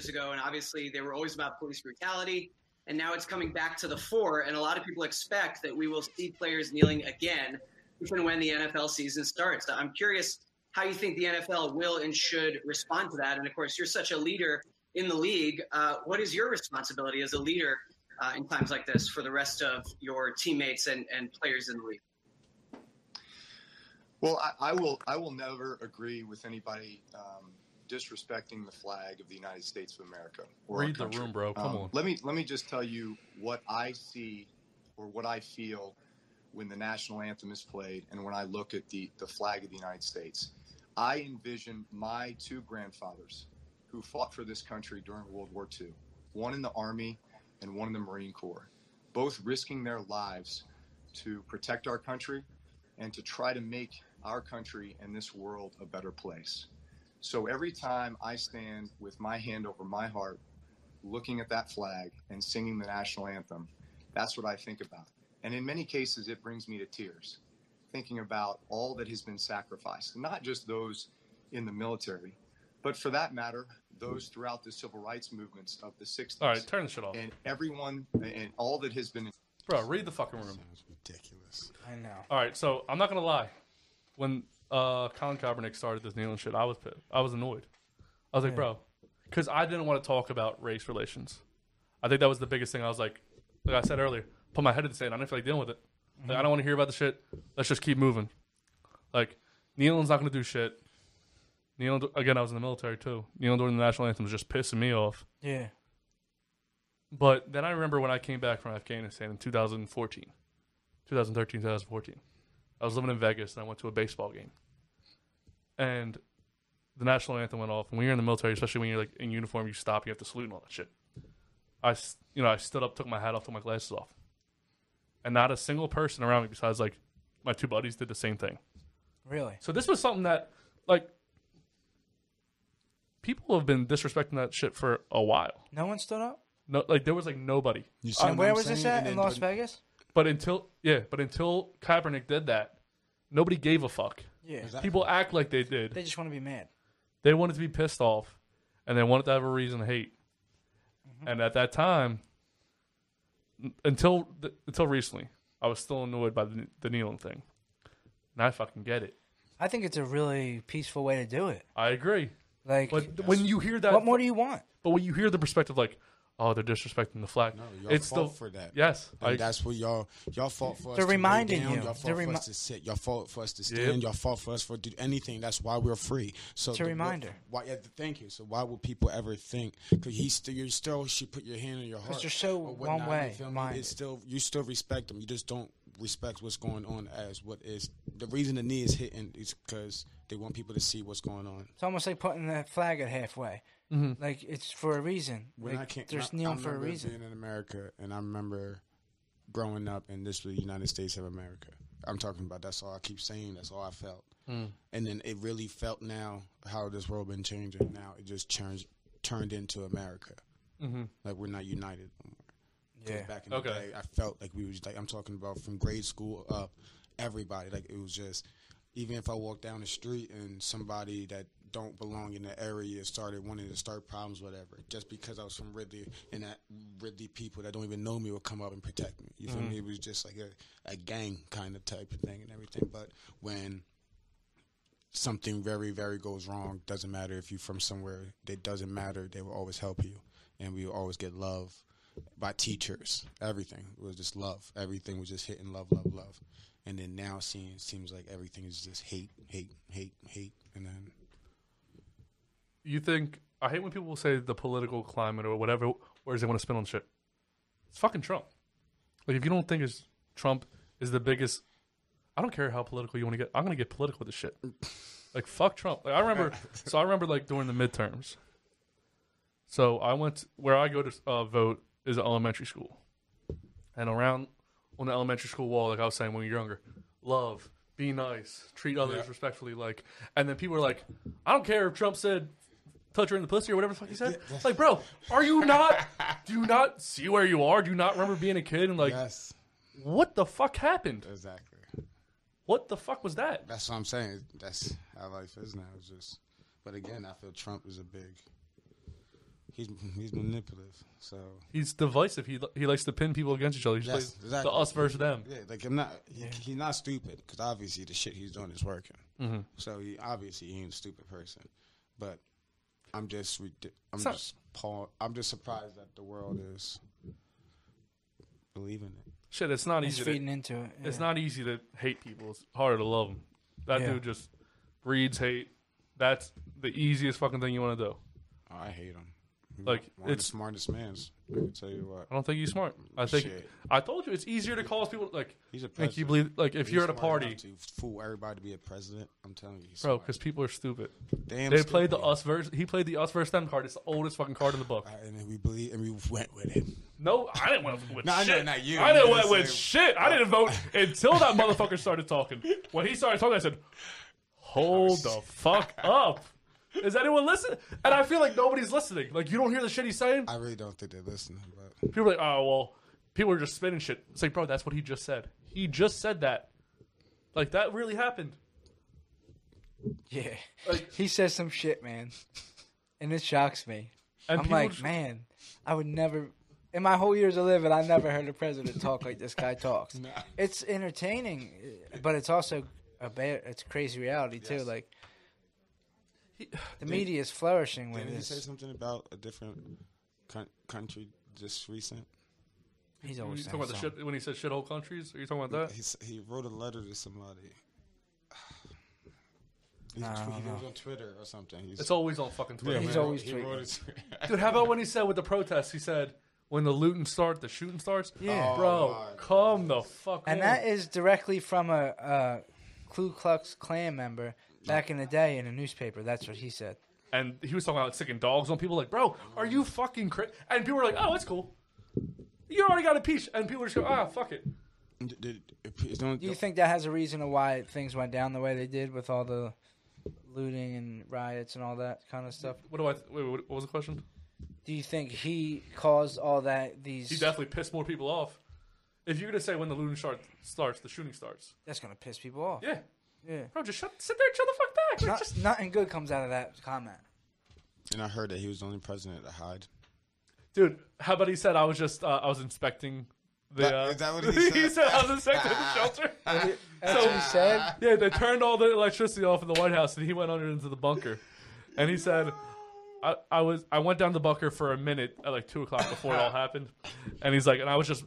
years ago, and obviously they were always about police brutality. And now it's coming back to the fore, and a lot of people expect that we will see players kneeling again, even when the NFL season starts. I'm curious how you think the NFL will and should respond to that. And of course, you're such a leader in the league. Uh, what is your responsibility as a leader uh, in times like this for the rest of your teammates and, and players in the league? Well, I, I will. I will never agree with anybody um, disrespecting the flag of the United States of America. or Read the room, bro. Come Um, on. Let me let me just tell you what I see or what I feel when the national anthem is played and when I look at the the flag of the United States. I envision my two grandfathers who fought for this country during World War II, one in the Army and one in the Marine Corps, both risking their lives to protect our country and to try to make our country and this world a better place. So every time I stand with my hand over my heart, looking at that flag and singing the national anthem, that's what I think about. And in many cases, it brings me to tears, thinking about all that has been sacrificed, not just those in the military, but for that matter, those throughout the civil rights movements of the 60s. All right, turn the shit off. And everyone and all that has been Bro, read the fucking room. ridiculous. I know. All right, so I'm not gonna lie. When uh, Colin Kaepernick started this kneeling shit, I was pissed. I was annoyed. I was like, Yeah. bro, because I didn't want to talk about race relations. I think that was the biggest thing. I was like, like I said earlier, put my head in the sand. I didn't feel like dealing with it. Like, I don't want to hear about the shit. Let's just keep moving. Like kneeling's not gonna do shit. Kneeling again. I was in the military too. Kneeling during the national anthem was just pissing me off. Yeah. But then I remember when I came back from Afghanistan in 2014, 2013, 2014. I was living in Vegas and I went to a baseball game. And the national anthem went off. And when you're in the military, especially when you're like in uniform, you stop, you have to salute and all that shit. I, you know, I stood up, took my hat off, took my glasses off. And not a single person around me besides like my two buddies did the same thing. Really? So this was something that, like, people have been disrespecting that shit for a while. No one stood up. No, like there was like nobody. You Uh, where was this at? In Las Vegas? But until yeah, but until Kaepernick did that, nobody gave a fuck. Yeah. Exactly. People act like they did. They just want to be mad. They wanted to be pissed off, and they wanted to have a reason to hate. Mm-hmm. And at that time, n- until until recently, I was still annoyed by the, the kneeling thing. And I fucking get it. I think it's a really peaceful way to do it. I agree. Like, But when you hear that, what more do you want? But when you hear the perspective, like, oh, they're disrespecting the flag, No, y'all it's fought still for that. Yes, and I- that's what y'all y'all fought for. They're us to lay reminding down, you. Y'all fought They're for remi- us to sit. Y'all fought for us to Yep. stand. Y'all fought for us for do anything. That's why we're free. So It's a the- reminder. Why? Yeah, thank you. So why would people ever think? Because he still, you still should put your hand on your heart. you're so one way feel me? minded. It's still you still respect them. You just don't respect what's going on as what is the reason the knee is hitting is because they want people to see what's going on. It's almost like putting the flag at halfway. Mhm. Like it's for a reason. when like, I came, there's neon for a reason. Being in America, and I remember growing up, and this was the United States of America. I'm talking about. That's all I keep saying. That's all I felt. Mm. And then it really felt now how this world been changing. Now it just turns turned into America. Mhm. Like we're not united no more. 'Cause Yeah. Back in the Okay. day, I felt like we was like I'm talking about from grade school up, everybody. Like it was just even if I walked down the street and somebody that don't belong in the area started wanting to start problems, whatever, just because I was from Ridley and that Ridley people that don't even know me would come up and protect me. You feel Mhm. me? It was just like a, a gang kind of type of thing and everything. But when something very, very goes wrong, doesn't matter if you're from somewhere, it doesn't matter. They will always help you. And we will always get love by teachers. Everything it was just love. Everything was just hitting love, love, love. And then now seeing seems like everything is just hate, hate, hate, hate. And then you think I hate when people say the political climate or whatever, whereas they want to spin on shit. It's fucking Trump. Like if you don't think is Trump is the biggest, I don't care how political you want to get. I'm gonna get political with this shit. <laughs> Like fuck Trump. Like I remember, so I remember like during the midterms. So I went where I go to uh, vote is an elementary school, and around on the elementary school wall, like I was saying when you're younger, love, be nice, treat others Yeah. respectfully. Like, and then people were like, I don't care if Trump said touch her in the pussy or whatever the fuck he said. Like, bro, are you not? do you not see where you are? Do you not remember being a kid and like, yes, what the fuck happened? exactly. What the fuck was that? That's what I'm saying. That's how life is now. It's just, but again, I feel Trump is a big. He's he's manipulative. So He's divisive. He he likes to pin people against each other. He Yes, plays exactly. the us versus them. Yeah, like I'm not. He, he's not stupid because obviously the shit he's doing is working. Mhm. So he obviously he ain't a stupid person, but I'm just ridi- I'm It's not- just Paul. I'm just surprised that the world is believing it. Shit, it's not He's easy. feeding to, into it. It's not easy to hate people. It's harder to love them. That Yeah. dude just breeds hate. That's the easiest fucking thing you want to do. Oh, I hate him. Like, one of it's- the smartest mans. I can tell you what. I don't think he's smart. I think Shit. I told you it's easier to cause people like He's a you president. believe like if He's you're at a smart party, enough to fool everybody to be a president. I'm telling you, he's bro, smart. because people are stupid. Damn they played the us versus. He played the us versus them card. It's the oldest fucking card in the book. Uh, and then we believe and we went with it. No, I didn't want to with <laughs> No, I know, shit. not you. I didn't went with shit. I didn't vote until that motherfucker started talking. When he started talking, I said, "Hold the fuck up." Is anyone listening? And I feel like nobody's listening. Like you don't hear the shit he's saying. I really don't think they're listening, but People are like, "Oh well," people are just spinning shit. It's like, bro, that's what he just said. He just said that. Like that really happened. Yeah, Like- he says some shit, man, and it shocks me. And I'm people like, just- man, I would never. In my whole years of living, I never heard a president talk like this guy talks. <laughs> It's entertaining, but it's also a bad. It's crazy reality too. Yes. Like <sighs> the media is flourishing with Didn't he say something about a different coun- country just recent? He's always talking about the something. shit when he said shithole countries? Are you talking about that? He, he wrote a letter to somebody. <sighs> He, Nah, I he was on Twitter or something. He's, It's always on fucking Twitter. Yeah, He's man, always he tweeting. wrote it. <laughs> Dude, how about when he said with the protests? He said when the looting starts, the shooting starts. Yeah. Oh bro, Oh, my come the fuck. And on. that is directly from a, a Ku Klux Klan member back in the day in a newspaper. That's what he said. and he was talking about sticking dogs on people. Like, bro, are you fucking crazy? And people were like, oh, it's cool. You already got impeached, and people just go, ah, fuck it. Did- did- if- don't- you think that has a reason of why things went down the way they did with all the looting and riots and all that kind of stuff? What do I? Th- wait, what what was the question? Do you think he caused all that? These He definitely pissed more people off. If you're gonna say when the looting start, starts, the shooting starts. that's gonna piss people off. Yeah, Yeah. bro, just shut, sit there, and chill the fuck back. Like, Not- just, nothing good comes out of that comment. And I heard that he was the only president to hide. dude, how about he said I was just uh, I was inspecting the. That- uh, is that what <laughs> he said? He said I was inspecting the <laughs> shelter. <laughs> That's what he said. Yeah, they turned all the electricity off in the White House, and he went under into the bunker. And he said, I, "I was I went down the bunker for a minute at like two o'clock before it all happened." And he's like, "And I was just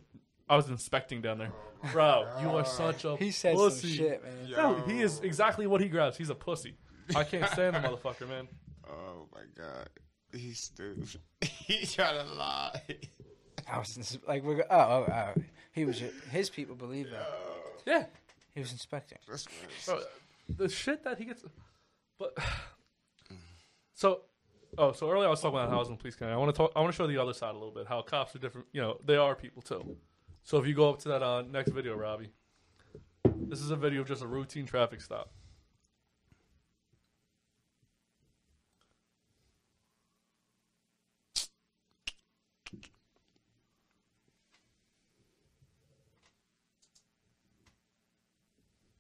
I was inspecting down there, oh, bro. You are such a He said pussy. some shit, man. No, he is exactly what he grabs. He's a pussy. I can't stand the <laughs> motherfucker, man. Oh my god, he's stupid. <laughs> he trying to lie. I was ins- like, we're go- oh, oh, oh, he was his people believe that Yeah, he was inspecting. That's bro, the shit that he gets. But <sighs> so, oh, so earlier I was talking about how I was in police county. I want to talk. I want to show the other side a little bit. How cops are different. You know, they are people too. So if you go up to that uh, next video, Robbie, this is a video of just a routine traffic stop.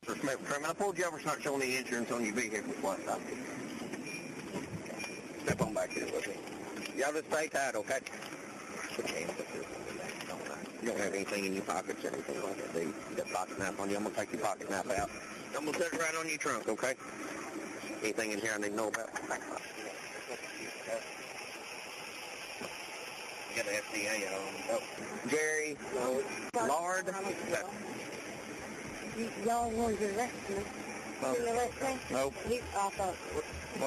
Trim, I pulled you over not showing the insurance on your vehicle last time. Step on back here with me. Y'all just stay tight, okay? Okay. You don't have anything in your pockets or anything like that, do you? Got pocket knife on you. I'm gonna take your pocket knife out. I'm gonna set it right on your trunk, okay? Anything in here I need to know about? You got an FDA on. Oh. Jerry, Lard. Y- Y'all wanted to arrest me. No. You arrest me? Nope. You, I thought, What,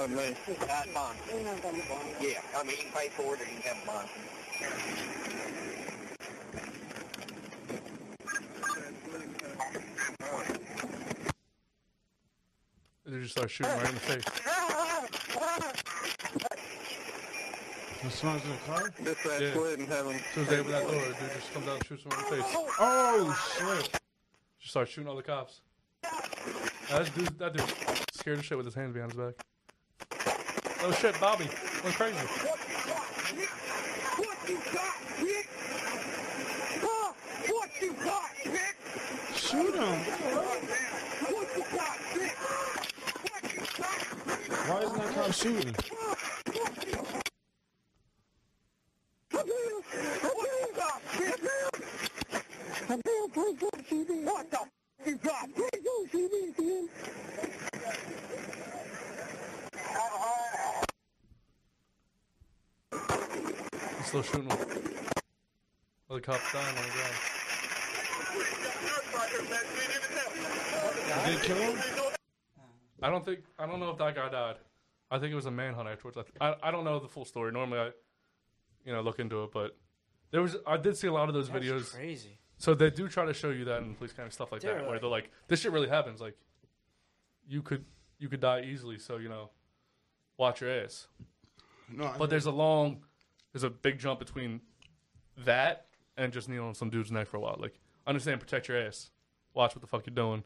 fine. you know, bond. Yeah, I mean, you can pay for it or you can have mine. And they just start shooting right in the face. What's wrong with the car? This that Yeah. quit and having. As soon as they open that door, dude just comes out and shoots him in the face. Oh shit! Just start shooting all the cops. That dude, that dude scared as shit with his hands behind his back. Oh shit, Bobby, went crazy. What you got, bitch? Huh? What you got, bitch? Shoot him! Why isn't that cop shooting? The. Still shooting him. Other cops dying on the ground. Did they kill him? I don't think I don't know if that guy died. I think it was a manhunt afterwards. I, th- I, I don't know the full story. Normally I, you know, look into it, but there was I did see a lot of those That's videos. crazy. So they do try to show you that in police kind of stuff like They're that, where like- they're like, this shit really happens. Like, you could you could die easily. So you know, watch your ass. No, I But there's a long, there's a big jump between that and just kneeling on some dude's neck for a while. Like, understand, protect your ass. Watch what the fuck you're doing.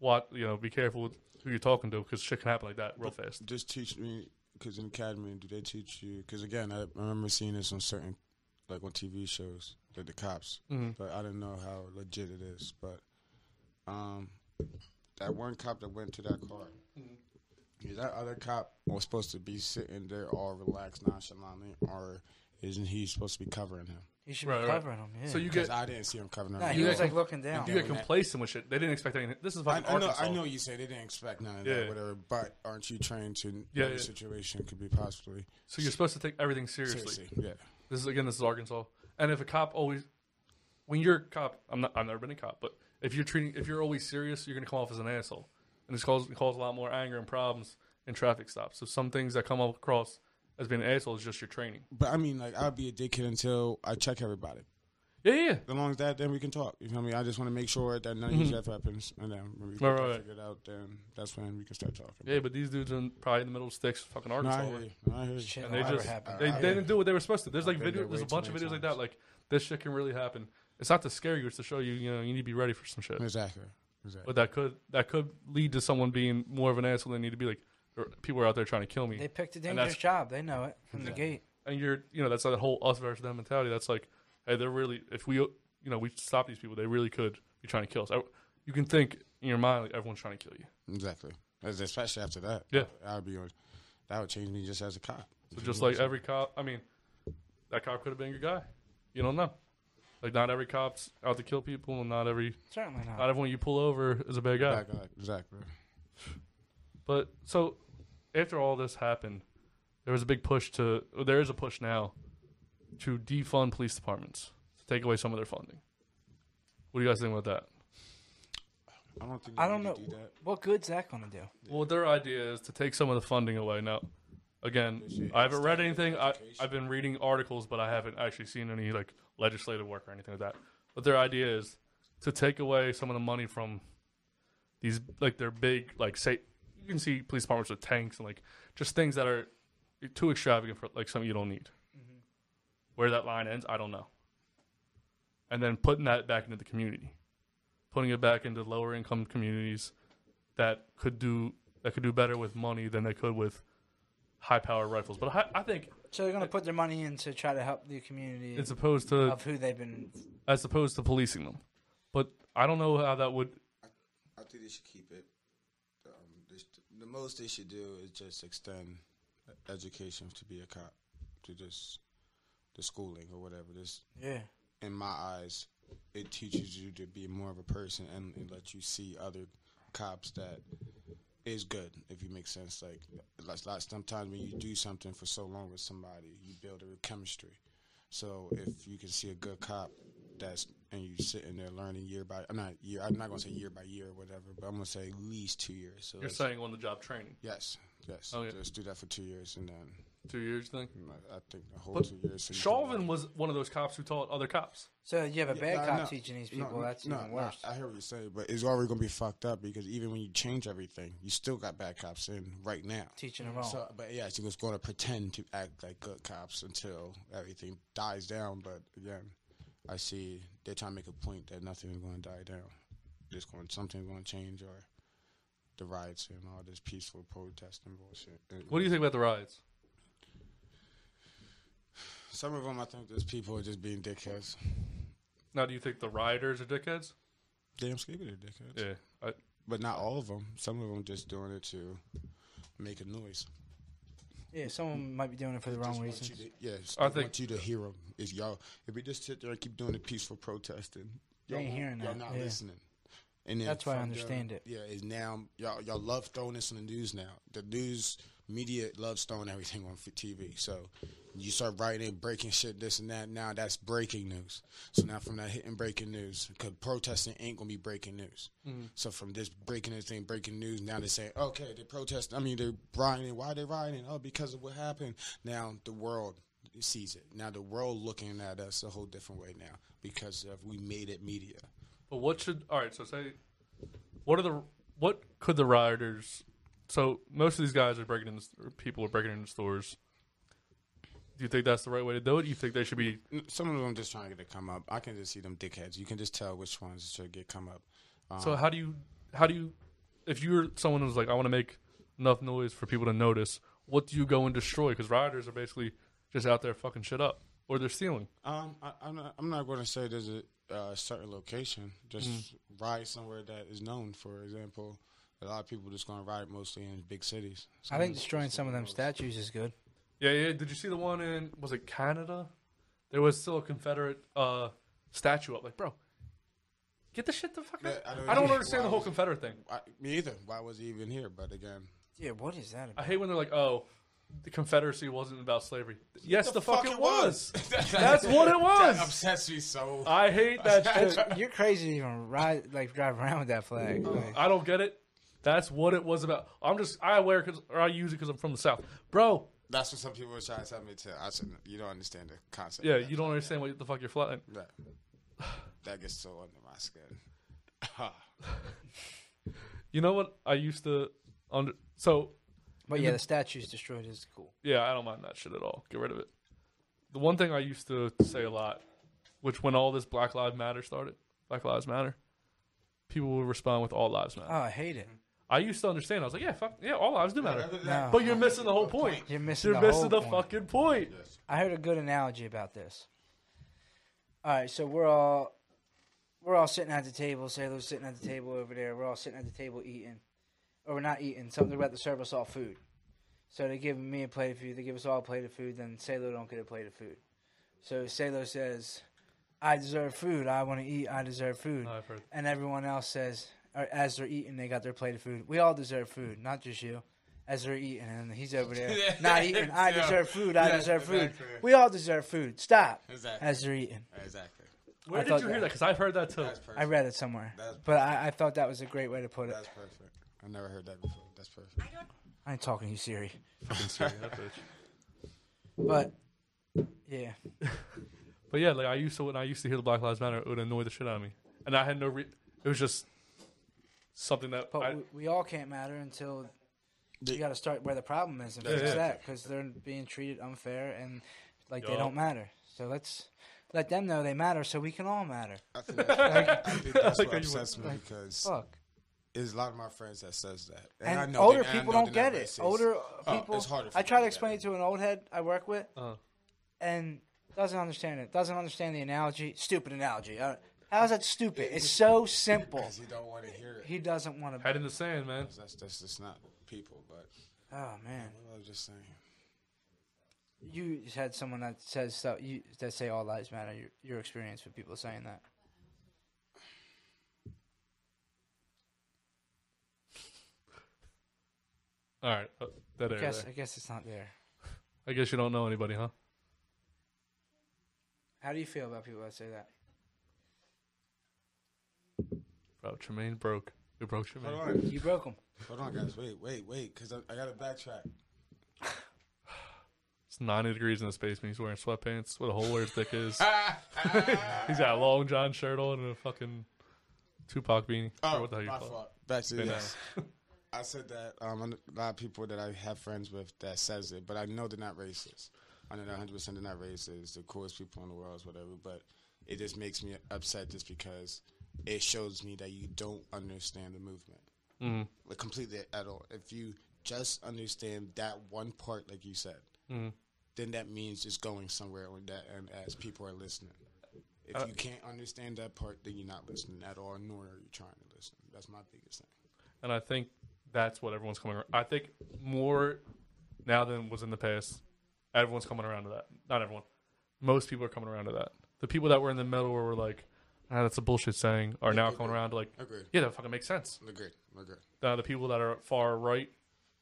Watch, you know, be careful with who you're talking to because shit can happen like that real fast. Just teach me, because in academy, do they teach you? Because again, I, I remember seeing this on certain, like on TV shows, like the cops. Mhm. But I didn't know how legit it is. But um, that one cop that went to that car, Is that other cop was supposed to be sitting there all relaxed, nonchalantly, or isn't he supposed to be covering him? He should Right, be right. covering him. Yeah. So you get I didn't see him covering him. Nah, he You was like looking down. you get complacent with shit. They didn't expect anything. This is I, fucking I know, Arkansas. I know you say they didn't expect none of Yeah. that, whatever. But aren't you trained to know Yeah, the yeah. situation could be possibly? So you're supposed to take everything seriously. Seriously, yeah. This is again. This is Arkansas. And if a cop always, when you're a cop, I'm not. I've never been a cop, but if you're treating, if you're always serious, you're gonna come off as an asshole, and this causes cause a lot more anger and problems in traffic stops. So some things that come across as being an asshole is just your training. But I mean, like, I'll be a dickhead until I check everybody. Yeah, yeah. As long as that, then we can talk. You know what I mean? I just want to make sure that none of these mm-hmm. stuff happens, and then when we Right, get right, that right. figured out, then that's when we can start talking. Yeah, but these dudes are in, probably in the middle of sticks, fucking No, I Arkansas. hear right? you. I hear you. Shit and they will just happen. they, I- they didn't do what they were supposed to. There's I've like been video. there There's a way too bunch of many videos like that. times. Like this shit can really happen. It's not to scare you. It's to show you. You know, you need to be ready for some shit. Exactly. Exactly. But that could that could lead to someone being more of an asshole than they need to be. Like or people are out there trying to kill me. They picked a dangerous job. They know it from the gate. and you're you know that's that whole us versus them mentality. That's like, hey, they're really if we you know we stop these people, they really could be trying to kill us. I, you can think in your mind like everyone's trying to kill you. Exactly. Especially after that. Yeah. I would be. That would change me just as a cop. So just like every cop, I mean, that cop could have been your guy. You don't know. Like not every cop's out to kill people, and not every Certainly not. not everyone you pull over is a bad guy. Bad guy. Exactly. But so after all this happened, there was a big push to. There is a push now to defund police departments to take away some of their funding. What do you guys think about that? I don't think. I don't know do that. what good's that going to do. Well, their idea is to take some of the funding away. Now, again, I haven't read anything. I, I've been reading articles, but I haven't actually seen any like legislative work or anything like that. But their idea is to take away some of the money from these like their big like say you can see police departments with tanks and like just things that are too extravagant for like something you don't need. Mm-hmm. Where that line ends, I don't know. And then putting that back into the community, putting it back into lower income communities that could do that could do better with money than they could with high power rifles. But I, I think So they're going to put their money in to try to help the community. as opposed to of who they've been. as opposed to policing them. But I don't know how that would. I think they should keep it. The most they should do is just extend education to be a cop, to just the schooling or whatever. This, Yeah. in my eyes, it teaches you to be more of a person and, and let you see other cops that is good. If you make sense, like like like sometimes when you do something for so long with somebody, you build a chemistry. So if you can see a good cop that's and you sitting there learning year by I'm not year I'm not gonna say year by year or whatever, but I'm gonna say at least two years. So You're saying on the job training. yes, yes. Oh, yeah. Just do that for two years and then Two years, you think? I think the whole But two years. so Chauvin was one of those cops who taught other cops. So you have a bad Yeah, cop no, teaching these no, people. that's no, even no, worse. I hear what you're saying, but it's already gonna be fucked up because even when you change everything, you still got bad cops in right now. Teaching them wrong. So, but yeah, she was going to pretend to act like good cops until everything dies down. But again, I see they're trying to make a point that nothing is going to die down. Just going, something's going to change, or the riots and all this peaceful protesting bullshit. What do you think about the riots? Some of them, I think, there's people are just being dickheads. Now, do you think the rioters are dickheads? Damn stupid, they're dickheads. Yeah, I, But not all of them. Some of them just doing it to make a noise. Yeah, someone might be doing it for the wrong Just reasons. you to- yes, I I think- want you to hear them. Is y'all? If we just sit there and keep doing the peaceful protesting, They y'all ain't hearing y'all that, not yeah. listening. And then That's why I from there- understand it. Yeah, is now y'all y'all love throwing this in the news now. The news media loves throwing everything on TV. So you start writing breaking shit, this and that. Now that's breaking news. So now from that hitting breaking news, because protesting ain't gonna be breaking news. Mhm. So from this breaking this thing, breaking news, now they say, okay, they protest. I mean, they're rioting. Why they rioting? Oh, because of what happened. Now the world sees it. Now the world looking at us a whole different way now because of we made it media. But what should all right? So say, what are the what could the rioters? So most of these guys are breaking in. People are breaking into stores. Do you think that's the right way to do it? Do You think they should be? Some of them just trying to get it come up. I can just see them dickheads. You can just tell which ones should get come up. Um, So how do you how do you if you're someone who's like I want to make enough noise for people to notice, what do you go and destroy? Because rioters are basically just out there fucking shit up or they're stealing. Um, I, I'm not. I'm not going to say there's a uh, certain location. Just Mm. ride somewhere that is known. For example, A lot of people just gonna riot mostly in big cities. I think destroying some of them statues is good. Yeah, yeah. Did you see the one in was it Canada? There was still a Confederate uh, statue up. Like, bro, get the shit the fuck out. Yeah, I don't, why understand the whole was- Confederate thing. I, me either. Why was he even here? But again, Yeah, what is that About? I hate when they're like, "Oh, the Confederacy wasn't about slavery." Yes, the, fuck, fuck it it was. was. <laughs> That's what it <laughs> was. That upsets me so. I hate that <laughs> shit. You're crazy to even ride, like drive around with that flag. Like, I don't get it. That's what it was about. I'm just I wear because or I use it because I'm from the south, bro. That's what some people were trying to tell me to. I said, you don't understand the concept. Yeah, you don't understand what the fuck you're flying. That, that gets so under my skin. <laughs> You know what I used to under so. but yeah, the- the statues destroyed is cool. Yeah, I don't mind that shit at all. Get rid of it. The one thing I used to say a lot, which when all this Black Lives Matter started, Black Lives Matter, people would respond with All Lives Matter. Oh, I hate it. I used to understand. I was like, yeah, fuck, yeah, all lives do matter. No. But you're missing the whole point. You're missing You're the missing whole the point. fucking point. I heard a good analogy about this. All right, so we're all we're all sitting at the table. Sailor's sitting at the table over there. We're all sitting at the table eating, or we're not eating. Something about to serve us all food. So they give me a plate of food. They give us all a plate of food. Then Sailor don't get a plate of food. So Sailor says, "I deserve food. I want to eat. I deserve food." I've heard. And everyone else says, or as they're eating, they got their plate of food. We all deserve food, not just you. As they're eating, and he's over there <laughs> not eating. I Yeah. deserve food. I Yeah, deserve food. exactly. We all deserve food. Stop. Exactly. As they're eating. Exactly. Where I did you hear that? Because I've heard that too. I read it somewhere, but I, I thought that was a great way to put it. That's perfect. I never heard that before. That's perfect. I ain't talking to you, Siri. Fucking <laughs> Siri, that bitch. But yeah, <laughs> But yeah, like I used to when I used to hear the Black Lives Matter, it would annoy the shit out of me, and I had no. Re- it was just something that but I, we, we all can't matter until you got to start where the problem is and fix yeah. that because they're being treated unfair and like they don't matter. So let's let them know they matter, so we can all matter. I think, that, I think that's <laughs> what how you upsets me Like, because Fuck. there's a lot of my friends that says that, And, I know older they- and I people know don't get it. racist. Older Oh, people. it's harder. For I try to explain it to an old head I work with, uh, and doesn't understand it. Doesn't understand the analogy. Stupid analogy. Uh, how's that stupid? It's so simple. because he don't want to hear it. He doesn't want to. head in the sand, man. That's that's just not people, but Oh man, what I was just saying. you just had someone that says stuff. You that say all lives matter. Your, your experience with people saying that. All right, uh, that I area. guess there. I guess it's not there. I guess you don't know anybody, huh? How do you feel about people that say that? Bro, Tremaine broke. We broke Tremaine. Hold on, You broke him. hold on, guys. Wait, wait, wait, because I, I got to backtrack. <sighs> It's 90 degrees in this basement. He's wearing sweatpants with a hole where his dick is. <laughs> He's got a long John shirt on and a fucking Tupac beanie. Oh, or what the hell you my call it. fault. Back to Yeah. this. I said that um, a lot of people that I have friends with that says it, but I know they're not racist. I know they're 100 percent they're not racist. The coolest people in the world, whatever. But it just makes me upset just because it shows me that you don't understand the movement, Mhm. like completely at all. If you just understand that one part, like you said, Mhm. then that means it's going somewhere on that end as people are listening. If Uh, you can't understand that part, then you're not listening at all, nor are you trying to listen. That's my biggest thing. And I think that's what everyone's coming around. I think more now than was in the past, everyone's coming around to that. Not everyone. Most people are coming around to that. The people that were in the middle were like, ah, that's a bullshit saying, are now coming around to like, Agreed. yeah, that fucking makes sense. Agreed. Agreed. Uh, the people that are far right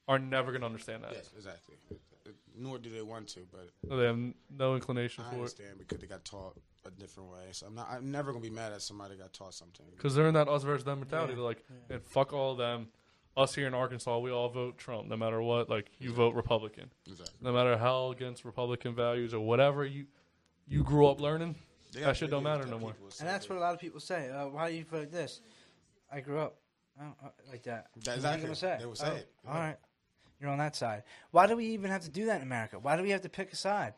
are never going to understand that. Yes, exactly. Nor do they want to, but They have no inclination I for it. understand because they got taught a different way. So I'm not. I'm never gonna be mad at somebody that got taught something. Because they're in that us versus them mentality. Yeah. They're like, and fuck all of them. Us here in Arkansas, we all vote Trump, no matter what. Like you vote Republican, Exactly. no matter how against Republican values or whatever you you grew up learning. They That got shit don't matter no more. And that's what a lot of people say. Uh, why do you vote this? I grew up oh, uh, like that. That- What are exactly. gonna say? They will say Oh, it. All right, you're on that side. Why do we even have to do that in America? Why do we have to pick a side?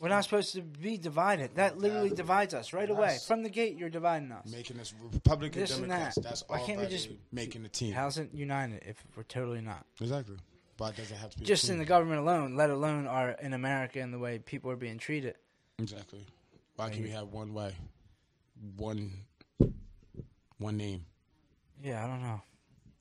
We're not supposed to be divided. That literally divides us right away from the gate. You're dividing us. making us Republican This and Democrats. that. That's Why all can't we by just making a team. How's it united if we're totally not? Exactly. But doesn't have to be a Just team. in the government alone, let alone our in America and the way people are being treated. Exactly. Why can't we have one way, one, one name? Yeah, I don't know.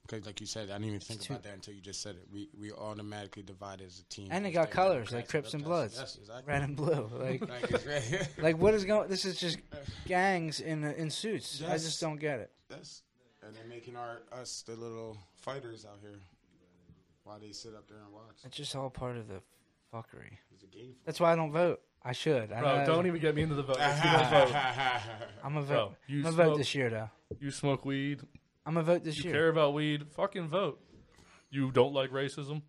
Because, like you said, I didn't even think about that until you just said it. We we automatically divide as a team. And they got colors like Crips and Bloods, Yes, exactly. red and blue. <laughs> Like, Like, it's right- <laughs> like what is going? This is just gangs in in suits. I Yes. just don't get it. That's and they're making our us the little fighters out here. Why they sit up there and watch. It's just all part of the fuckery. It's a game. That's why I don't vote. I should. I Bro, know- don't even get me into the vote. Let's do the vote. I'm a Bro, vote. you I'm a vote smoke- this year though. You smoke weed. I'm a vote this year. you year. care about weed. Fucking vote. You don't like racism.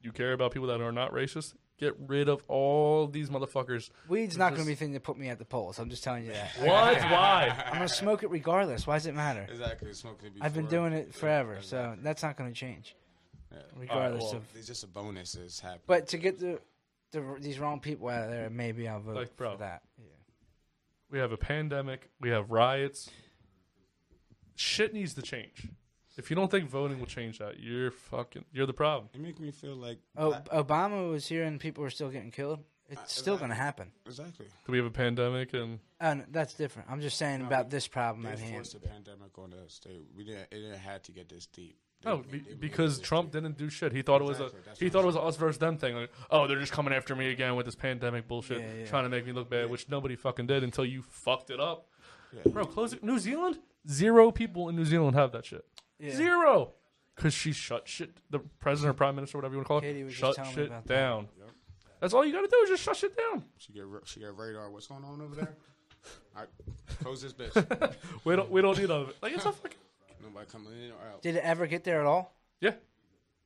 You care about people that are not racist. Get rid of all these motherfuckers. Weed's not going to be the thing that put me at the polls. I'm just telling you that. <laughs> What? <laughs> Why? I'm going to smoke it regardless. Why does it matter? Exactly, smoking it I've been doing it forever, so that's not going to change. Regardless well, of. it's just a bonus. Is happy. But to get the, the these wrong people out of there, maybe I'll vote Like, bro. for that. Yeah. We have a pandemic. We have riots. Shit needs to change. If you don't think voting will change that, you're fucking. You're the problem. It make me feel like Oh, Obama was here and people were still getting killed. It's still going to happen. exactly. Do we have a pandemic and oh, And that's different. I'm just saying about this problem They at hand. forced a pandemic on us. They we didn't. It didn't have to get this deep. No, be, because Trump didn't do shit. He thought it was a he thought it was an us versus them thing. Like, oh, they're just coming after me again with this pandemic bullshit, Yeah, yeah. trying to make me look bad, which nobody fucking did until you fucked it up. Bro, close it. New Zealand, zero people in New Zealand have that shit. Yeah. Zero, because she shut shit. The president or prime minister, whatever you want to call Katie it, was just shut telling me shit about that. down. That's all you got to do is just shut shit down. She get ra- she got radar. What's going on over there? <laughs> I close this bitch. <laughs> We don't we don't need all of it. Like it's a fucking Nobody coming in or out. Did it ever get there at all? yeah.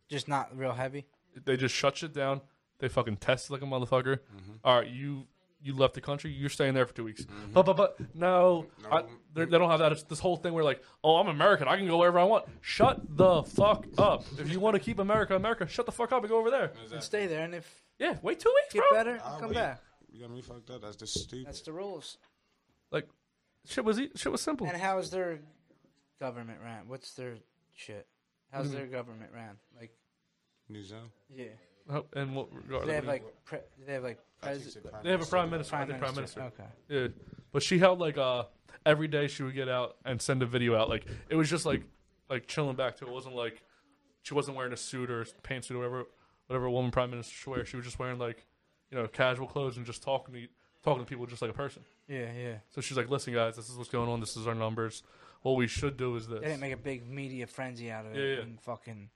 Just not real heavy. They just shut shit down. They fucking test like a motherfucker. Mm-hmm. All right, you you left the country. You're staying there for two weeks. But but but no, I, they're- don't have that. It's this whole thing where like, oh, I'm American. I can go wherever I want. Shut the fuck up. If you want to keep America, America, shut the fuck up and go over there. And stay there, and if Yeah, wait two weeks, get bro. better, I'll come wait. back. You got me fucked up. That's just stupid. That's the rules. Like, shit was e- shit was simple. And how is their government ran? What's their shit? How's Mhm. their government ran? Like, New Zealand. yeah. Oh, and what regard? Do they have like, pre- do they have like president? They have a prime minister. Prime I think prime minister, minister. okay. Yeah, but she held like uh every day she would get out and send a video out. Like it was just like like chilling back to. It wasn't like she wasn't wearing a suit or pantsuit or whatever whatever a woman prime minister should wear. She was just wearing like you know casual clothes and just talking to talking to people just like a person. Yeah, yeah. So she's like, listen guys, this is what's going on. This is our numbers. What we should do is this. They didn't make a big media frenzy out of it. Yeah, yeah. And fucking.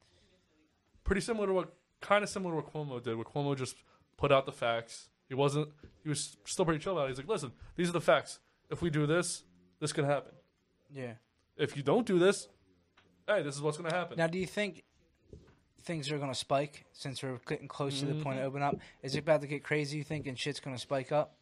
pretty similar to what kind of similar to what Cuomo did. Where Cuomo just put out the facts. He wasn't. He was still pretty chill about it. He's like, listen, these are the facts. If we do this, this can happen. Yeah. If you don't do this, hey, this is what's going to happen. Now, do you think things are going to spike since we're getting close to the point of Mhm. open up? Is it about to get crazy? You think and shit's going to spike up?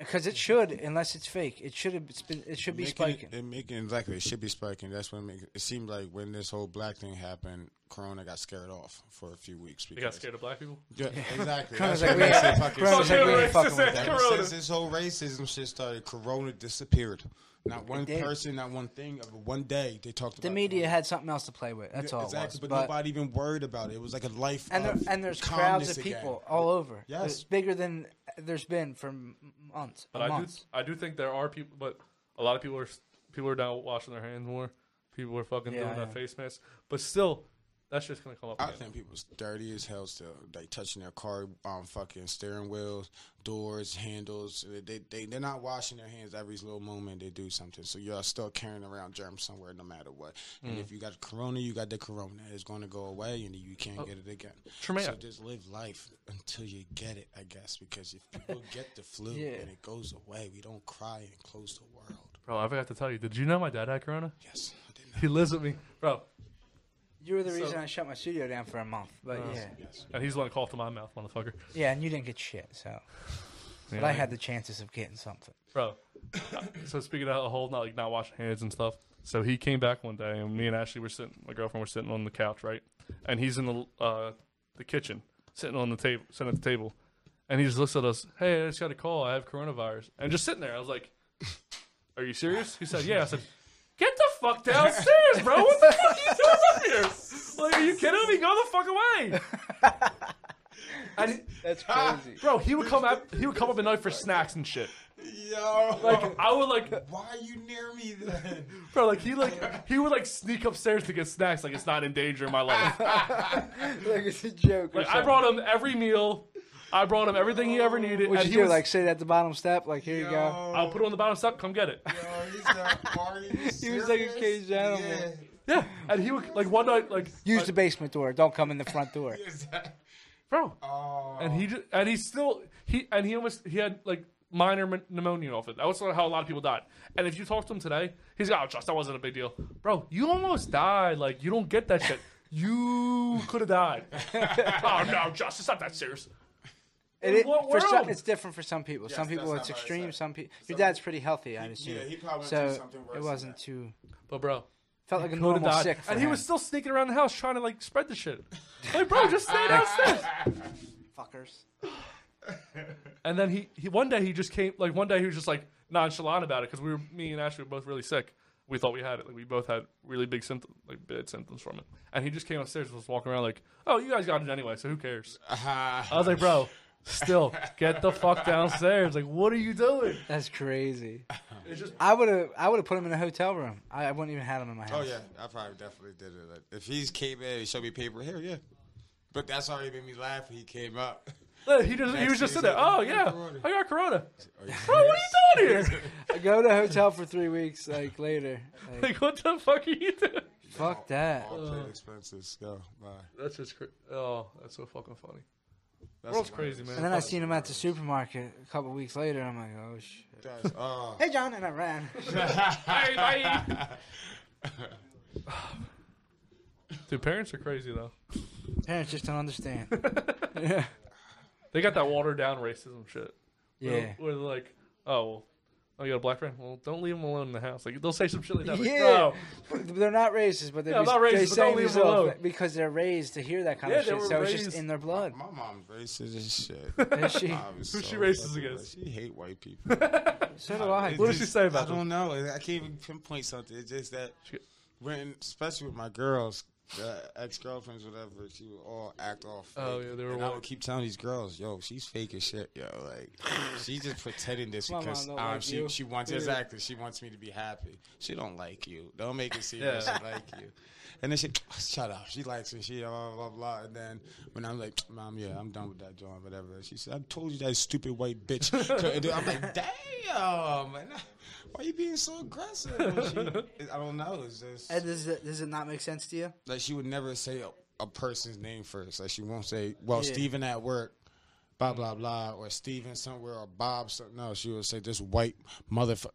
Because it should, unless it's fake. It should have. Been. It should be making spiking. It, it making exactly. It should be spiking. That's what it, make, it seemed like when this whole black thing happened. Corona got scared off for a few weeks. They Because got scared of black people. Yeah, exactly. Corona's That's like, what we ain't- fucking Corona's stupid. like, we ain't fucking with that. Corona. since this whole racism shit started, Corona disappeared. Not one person, not one thing. Of one day, they talked the about media had something else to play with. That's Yeah, all exactly, it was. but, nobody even worried about it. It was like a life. and there, and there's crowds calmness of again. people all over. Yes. It's bigger than there's been for months. But I do. I do think there are people, but a lot of people are people are now washing their hands more. People are fucking Yeah, doing yeah. that face mask. But still, that's just gonna come up. I again. think people's dirty as hell still. They touching their car, um, fucking steering wheels, doors, handles. They they they're not washing their hands every little moment they do something. So you're still carrying around germs somewhere, no matter what. And Mm. if you got corona, you got the corona. It's going to go away, and you can't Oh, get it again. Tremaine- So just live life until you get it, I guess. Because if people <laughs> get the flu Yeah. and it goes away, we don't cry and close the world. Bro, I forgot to tell you. Did you know my dad had corona? Yes, I did He lives with me, bro. You were the So- reason I shut my studio down for a month. But Uh, yeah, And he's one that coughed my mouth, motherfucker. yeah, and you didn't get shit. So, but I had the chances of getting something. bro. <coughs> so speaking of the whole not like not washing hands and stuff, so he came back one day, and me and Ashley were sitting, my girlfriend were sitting on the couch, right, and he's in the uh, the kitchen, sitting on the table, sitting at the table, and he just looks at us, hey, I just got a call, I have coronavirus, and just sitting there, I was like, are you serious? He said, yeah. I said, get the fuck downstairs, bro. What the fuck are you doing up here? Like, are you kidding me? Go the fuck away. And <laughs> That's <laughs> crazy. Bro, he would come up. He would come up at night for snacks and shit. Yo, Like I would like, why are you near me then? <laughs> bro. Like he like he would like sneak upstairs to get snacks. Like it's not in danger in my life. like it's a joke. or Like I brought him every meal. I brought him everything he ever needed. What'd and you he do? was Like sit at the bottom step? Like here you go. I'll put it on the bottom step. Come get it. Yo, he's that party. <laughs> He was like a caged gentleman. Yeah. Yeah, and he would like one night like Use the basement door. Don't come in the front door. <laughs> bro. Oh. And he just, and he still he and he almost he had like minor m- pneumonia off it. That was how a lot of people died. And if you talk to him today, he's like, "Oh, just that wasn't a big deal, bro. You almost died. Like you don't get that shit. You could have died. <laughs> oh no, just it's not that serious. It, it, what for some, it's different for some people. Yes, some people it's not what I extreme. Some people. Your dad's pretty healthy, I He- assume. yeah, he probably went so through something worse it wasn't that. too. But bro, Felt like a he normal died. sick. For and him. he was still sneaking around the house trying to like spread the shit. Like, bro, just stay downstairs. <laughs> fuckers. <sighs> And then he, he one day he just came like one day he was just like nonchalant about it because we were me and Ashley were both really sick. We thought we had it. Like we both had really big symptoms, like bad symptoms from it. And he just came upstairs and was walking around like, "Oh, you guys got it anyway, so who cares?" Uh-huh. I was like, "Bro, still get the fuck downstairs. Like, what are you doing?" That's crazy. It's just I would have. I would have put him in a hotel room. I, I wouldn't even have him in my oh, house. Oh yeah, I probably definitely did it. Like, if he's came in, he showed me paper here, yeah. But that's already made me laugh. when He came up. Look, he just he was just sitting there. Oh, oh yeah, I got corona. <laughs> Bro, what are you doing here? <laughs> I go to a hotel for three weeks. Like later. Like, Like, what the fuck are you doing? fuck that. All paid expenses. Go bye. That's just cra- oh, that's so fucking funny. That's World's crazy, man. And then I seen him at the supermarket a couple weeks later. I'm like, oh shit. That's, oh. <laughs> Hey John, and I ran. <laughs> hey, bye. Dude, parents are crazy though. Parents just don't understand. <laughs> yeah. They got that watered down racism shit. Where- Yeah. Where, they're like, oh, well, oh, you got a black friend? Well, don't leave him alone in the house. Like they'll say some shit like that. Like, Yeah, oh. bro, they're not racist, but they're, Yeah, I'm not racist, they but say don't leave them alone. because they're raised to hear that kind Yeah, of shit. were So it's just raised- in their blood. My mom's racist as shit. Is <laughs> she? Mom is Who's she so racist against? She hate white people. <laughs> So do I. It What does she say about I don't know. I can't even pinpoint something. It's just that when, especially with my girls, the ex girlfriends, whatever, she would all act all fake. Oh, yeah, they were And I would keep telling these girls, "Yo, she's fake as shit, yo. Like, she's just pretending this My because um, like she you. she wants Yeah. exactly she wants me to be happy. She don't like you. Don't make it seem Yeah. like she like you." And then she, <sniffs> shut up. She likes me. She blah blah blah. And then when I'm like, <sniffs> Mom, yeah, I'm done with that joint, whatever. She said, I told you that stupid white bitch. couldn't do it." I'm like, damn, man, why are you being so aggressive? <laughs> She, I don't know. It's just And does it, does it not make sense to you? like she would never say a, a person's name first. Like she won't say, "Well, Yeah. Steven at work." Blah blah blah, or Steven somewhere, or Bob. So, no, she would say this white motherfucker.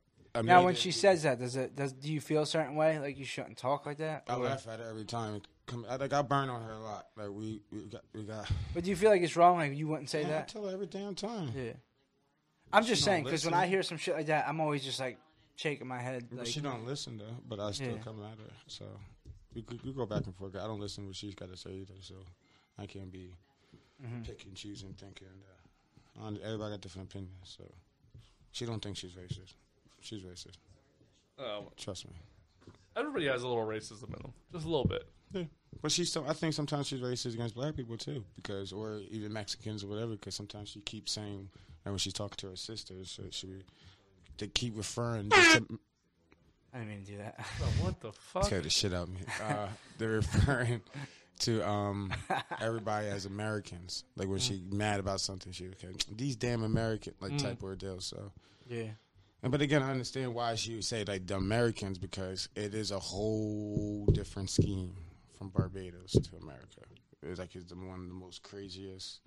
Now, when she says that, does it does do you feel a certain way? Like you shouldn't talk like that? I Or- laugh at her every time. Come, I, like I burn on her a lot. Like we, we got, we got. But do you feel like it's wrong? Like you wouldn't say Yeah, I that? tell her every damn time. Yeah. I'm just saying because when. I hear some shit like that, I'm always just like shaking my head. Like, she don't listen though. But I still Yeah. come at her. So we, we, we go back and forth. I don't listen to what she's got to say either. So I can't be Mhm. picking, choosing, thinking. Uh, everybody got different opinions. So she don't think she's racist. She's racist. Oh, Trust me. everybody has a little racism in them, just a little bit. Yeah. But she's still, I think sometimes she's racist against black people too, because or even Mexicans or whatever. Because sometimes she keeps saying, and when she's talking to her sisters, so she they keep referring. To, I didn't mean to do that. Bro, what the <laughs> fuck? Scare the shit out of me. Uh, they're referring to um, everybody as Americans. Like when she mad about something, she okay, these damn American like Mm. type ordeal. So Yeah. And but again, I understand why she would say like the Americans because it is a whole different scheme from Barbados to America. It's like it's the, one of the most craziest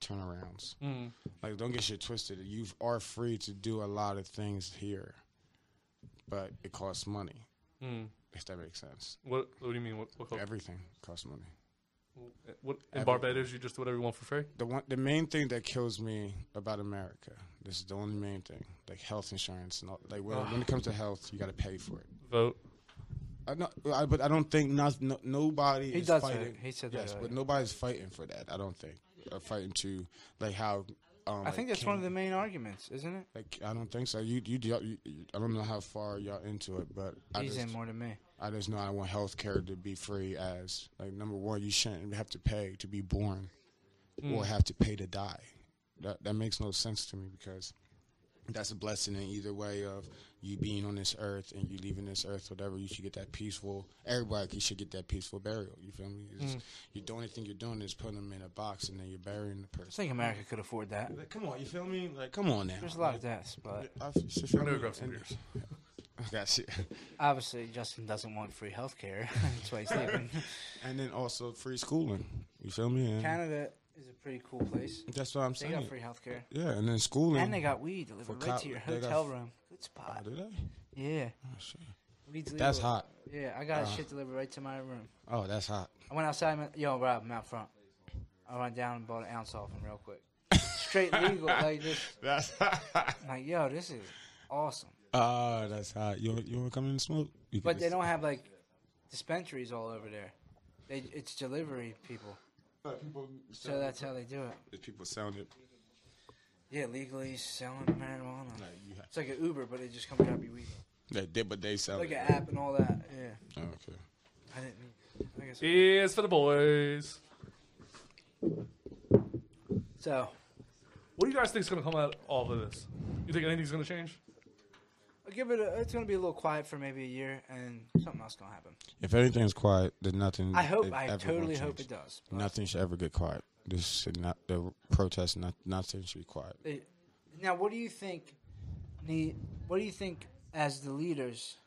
turnarounds. Mm. Like, don't get shit twisted. You are free to do a lot of things here, but it costs money. Mm. If that makes sense. What What do you mean? What, what cost- Everything costs money. What in Everything. Barbados you just do whatever you want for free? The one, the main thing that kills me about America. This is the only main thing, like health insurance and all, like when, when it comes to health, you got to pay for it. Vote. I know, I, but I don't think not, no, nobody He is does fighting. it. He said that yes, but nobody's fighting for that. I don't think uh, fighting to like how. Um, I think like that's one of the main arguments, isn't it? Like I don't think so. You, you, you, I don't know how far y'all into it, but I He's just, in more than me. I just know I want health care to be free. As like number one, you shouldn't have to pay to be born, or Mm. have to pay to die. That that makes no sense to me because that's a blessing in either way of you being on this earth and you leaving this earth, whatever. You should get that peaceful. Everybody should get that peaceful burial. You feel me? Mm. You the only thing you're doing is putting them in a box and then you're burying the person. I think America could afford that. Like, come on, you feel me? Like, come on now. There's a lot of deaths, but I, you feel I'm gonna me? grab some And- beers. I got you. obviously Justin doesn't want free health care. <laughs> That's why he's leaving. <laughs> and then also free schooling. You feel me? And Canada is a pretty cool place. That's what I'm They saying. got free health care. Yeah, and then schooling. And they got weed delivered right cop- to your they got hotel room. Good spot. Oh, do they? Yeah. Oh, shit. Weed's That's legal. hot. Yeah, I got Uh, shit delivered right to my room. Oh, that's hot. I went outside. and Yo, Rob, I'm out front. I went down and bought an ounce off him real quick. Straight <laughs> legal, like this. That's hot. <laughs> like, yo, this is awesome. Ah, that's hot. You you want to come in and smoke? You But they don't have like dispensaries all over there. They it's delivery people. But people So that's how they do it. If people sounded. Yeah, legally selling marijuana. It's like an Uber, but it just comes drop you weed. They did, but they sounded. Like an app and all that. Yeah. Oh, okay. I didn't. Mean, I guess. It's for the boys. So, What do you guys think is going to come out of all of this? You think anything's going to change? I'll give it. A, it's gonna be a little quiet for maybe a year, and something else gonna happen. If anything's quiet, then nothing. I hope- I totally hope it does, Nothing should ever get quiet. This should not. The protest. Not nothing should be quiet. They- Now, what do you think? Need what do you think as the leaders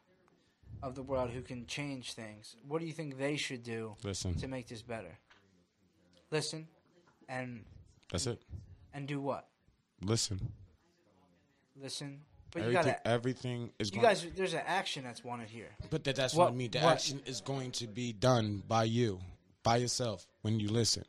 of the world who can change things? What do you think they should do Listen. to make this better? Listen, and That's it. and do what? Listen. Listen, but you everything, gotta. everything is. You guys, there's an action that's wanted here. But that, that's What- what, I mean. The what- action is going to be done by you, by yourself, when you listen.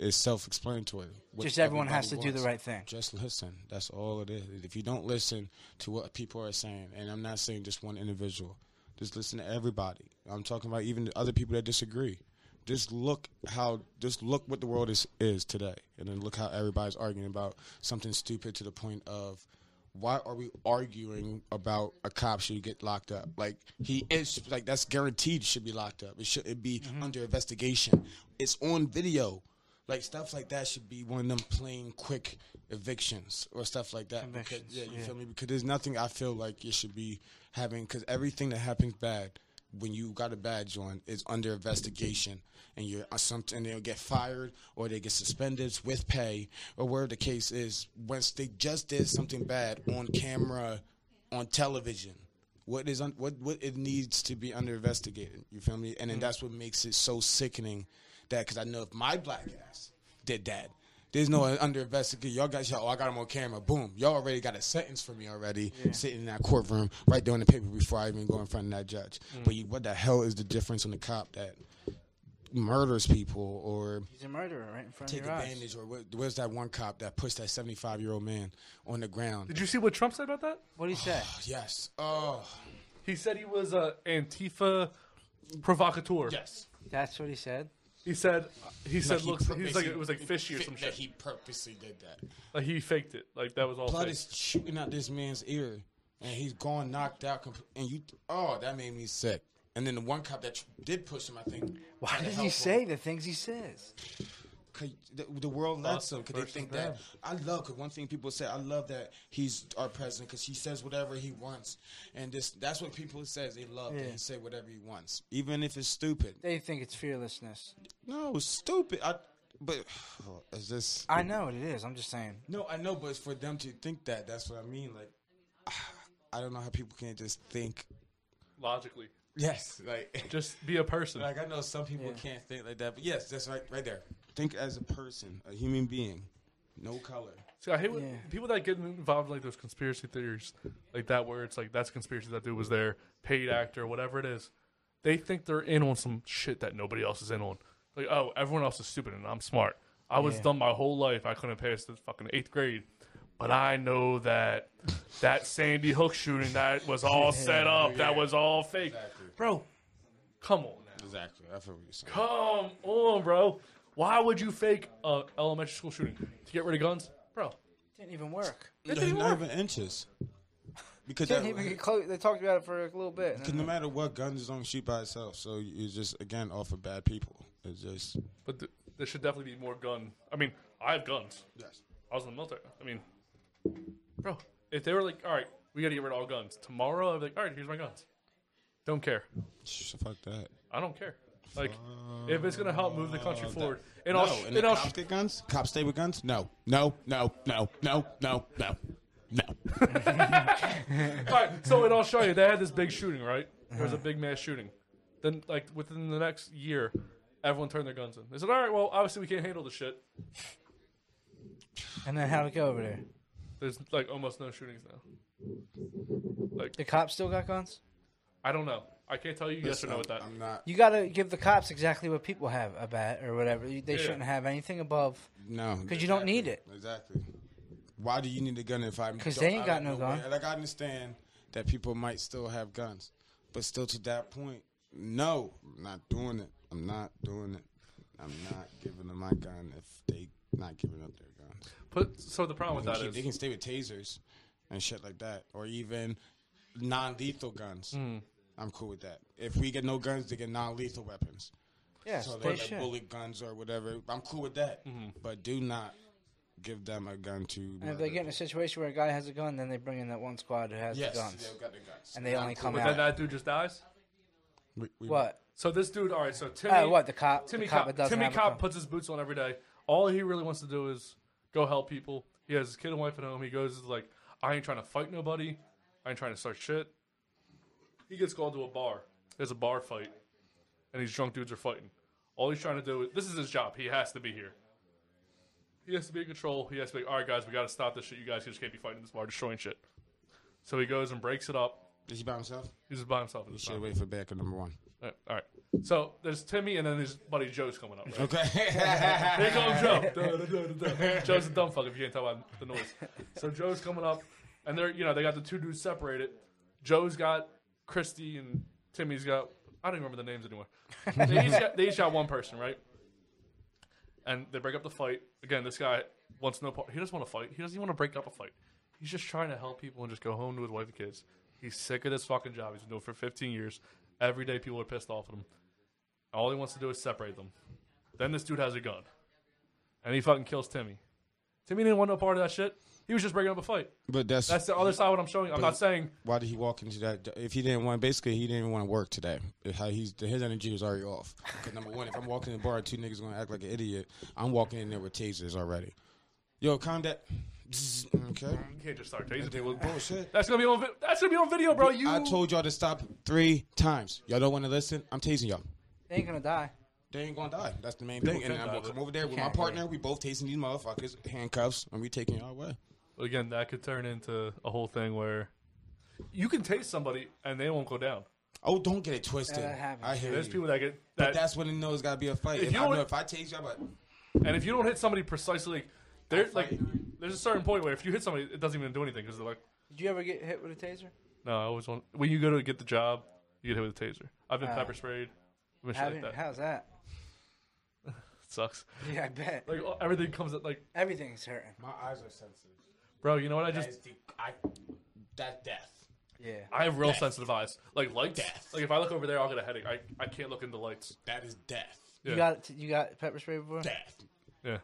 It's self-explanatory. Just everyone has to do the right thing. Just listen. That's all it is. If you don't listen to what people are saying, and I'm not saying just one individual, just listen to everybody. I'm talking about even the other people that disagree. Just look how. Just look what the world is is today, and then look how everybody's arguing about something stupid to the point of why are we arguing about a cop should get locked up? Like he is like that's guaranteed should be locked up. It should it be Mm-hmm. under investigation. It's on video. Like stuff like that should be one of them plain quick evictions or stuff like that. Because, yeah, you yeah. feel me? Because there's nothing I feel like you should be having. Because everything that happens bad when you got a badge on is under investigation, and you're uh, something they'll get fired or they get suspended with pay or where the case is. Once they just did something bad on camera, on television. What is un- what what it needs to be under investigated? You feel me? And then that's what makes it so sickening. That because I know if my black ass did that, there's no under investigation. Y'all got y'all. Oh, I got him on camera. Boom. Y'all already got a sentence for me already. Sitting in that courtroom, right there on the paper before I even go in front of that judge. Mm. But you, what the hell is the difference on the cop that murders people or He's a murderer right in front take of your eyes. advantage or what, where's that one cop that pushed that 75 year old man on the ground? Did you see what Trump said about that? What did he say? <sighs> yes. Oh. He said he was a Antifa provocateur. Yes. That's what he said. He said he Like said he looks he's like it was like fishy or some that shit. he purposely did that. Like he faked it. Like that was all Blood fake. is shooting out this man's ear, and he's gone knocked out. Comp- and you, oh, that made me sick. And then the one cop that tr- did push him, I think. Why tried to does help he him. say the things he says? 'Cause the, the world lets him because they think that I love because one thing people say I love that he's our president because he says whatever he wants and this that's what people says they love that he say whatever he wants even if it's stupid They think it's fearlessness. no stupid I but <sighs> is this? I know what it is. I'm just saying. no I know but it's for them to think that that's what I mean like <sighs> I don't know how people can't just think logically. yes like Just be a person. <laughs> like I know some people Yeah. can't think like that but yes that's right right there think as a person a human being no color See, I hate when Yeah. people that get involved in like those conspiracy theories, like that, where it's like that's conspiracy. That dude was there, paid actor, whatever it is. They think they're in on some shit that nobody else is in on. Like, oh, everyone else is stupid and I'm smart. I was Yeah. dumb my whole life. I couldn't pass the fucking eighth grade, but I know that that Sandy Hook shooting that was all <laughs> set up. That was all fake, bro. Come on now. exactly I feel what you're saying Come on, bro. Why would you fake a elementary school shooting to get rid of guns, bro? Didn't even work. It didn't not work. even inches. Because Didn't that, even get close. They talked about it for a little bit. because no uh-huh. matter what, guns don't shoot by itself. So it's just again off of bad people. It's just But th- there should definitely be more gun. I mean, I have guns. yes. I was in the military. I mean, bro, if they were like, all right, we got to get rid of all guns tomorrow, I'd be like, all right, here's my guns. Don't care. Fuck that. I don't care. Like, if it's gonna help move the country oh, forward, and no, I'll, sh- and and the I'll cops sh- get guns. Cops stay with guns. No, no, no, no, no, no, no, no. <laughs> All right, so and I'll show you. They had this big shooting, right? There was a big mass shooting. Then, like within the next year, everyone turned their guns in. They said, "All right, well, obviously we can't handle the shit." And then how'd it go over there? There's like almost no shootings now. Like The cops still got guns. I don't know. I can't tell you yes or no with that. I'm not. You got to give the cops exactly what people have a bat or whatever. They Yeah. shouldn't have anything above. No, because you don't need it. Exactly. Why do you need a gun if I? 'Cause don't- they ain't I got don't no know gun. where- Like I understand that people might still have guns, but still to that point, no, I'm not doing it. I'm not doing it. I'm not giving them my gun if they not giving up their guns. But so the problem with They that can, is they can stay with tasers and shit like that, or even non-lethal guns. Hmm. I'm cool with that. If we get no guns, they get non-lethal weapons. Yeah, so they they're like bullet guns or whatever. I'm cool with that. Mm-hmm. But do not give them a gun to. And if they get in a situation where a guy has a gun, then they bring in that one squad who has Yes, the guns. they've got the guns. And they I'm only cool come with but out. then that dude just dies. We- we- What? So this dude, all right. So Timmy, Uh, what, the cop- Timmy the cop Cop, Timmy Cop gun? puts his boots on every day. All he really wants to do is go help people. He has his kid and wife at home. He goes is like, I ain't trying to fight nobody. I ain't trying to start shit. He gets called to a bar. There's a bar fight, and these drunk dudes are fighting. All he's trying to do is this is his job. He has to be here. He has to be in control. He has to be all right, guys. We got to stop this shit. You guys just can't be fighting this bar, destroying shit. So he goes and breaks it up. Is he by himself? He's just by himself. at this should time. wait for Baker number one. All right, all right. So there's Timmy, and then his buddy Joe's coming up. Right? Okay. <laughs> Here comes Joe. Duh, duh, duh, duh, duh. Joe's a dumb fuck if you can't tell by the noise. So Joe's coming up, and they're you know they got the two dudes separated. Joe's got Christy, and Timmy's got I don't remember the names anymore. They each got, they each got one person, right? And they break up the fight. Again, this guy wants no part. He doesn't want to fight. He doesn't even want to break up a fight. He's just trying to help people and just go home to his wife and kids. He's sick of this fucking job. He's been doing it for 15 years. Every day people are pissed off at him. All he wants to do is separate them. Then this dude has a gun. And he fucking kills Timmy. Timmy didn't want no part of that shit. He was just breaking up a fight. But that's That's the other side of what I'm showing. I'm not saying Why did he walk into that? If he didn't want, basically, he didn't want to work today. How he's his energy was already off. Because number one, if I'm walking in the bar, two niggas gonna act like an idiot. I'm walking in there with tasers already. Yo, calm that. <laughs> Okay. you can't just start tasing people. Bullshit. That's gonna be on. Vi- that's gonna be on video, bro. You. I told y'all to stop three times. Y'all don't want to listen. I'm tasing y'all. They ain't gonna die. They ain't gonna die. That's the main People thing. And can I'm die, gonna come over there with my Can't, partner. We both tasing these motherfuckers, handcuffs, and we taking y'all away. But again, that could turn into a whole thing where you can taste somebody and they won't go down. Oh, don't get it twisted. That happens. I hear There's you. people that get but that, that's when it knows got to be a fight. If If, you I don't- know if I tase y'all, but and if you don't hit somebody precisely, like, there, I'll like, fight. there's a certain point where if you hit somebody, it doesn't even do anything because they're like, Did you ever get hit with a taser? no, I always want. When you go to get the job, you get hit with a taser. I've been Ah. pepper sprayed. I've been shit Haven't- like that. How's that? It <laughs> sucks. Yeah, I bet. Like all- everything comes at like, Everything's hurting. my eyes are sensitive. Bro. You know what? I That just is the, I, that's death. Yeah. I have real Death. sensitive eyes. Like lights. Death. Like if I look over there, I'll get a headache. I, I can't look into lights. That is death. Yeah. You got you got pepper spray before? Death. Yeah,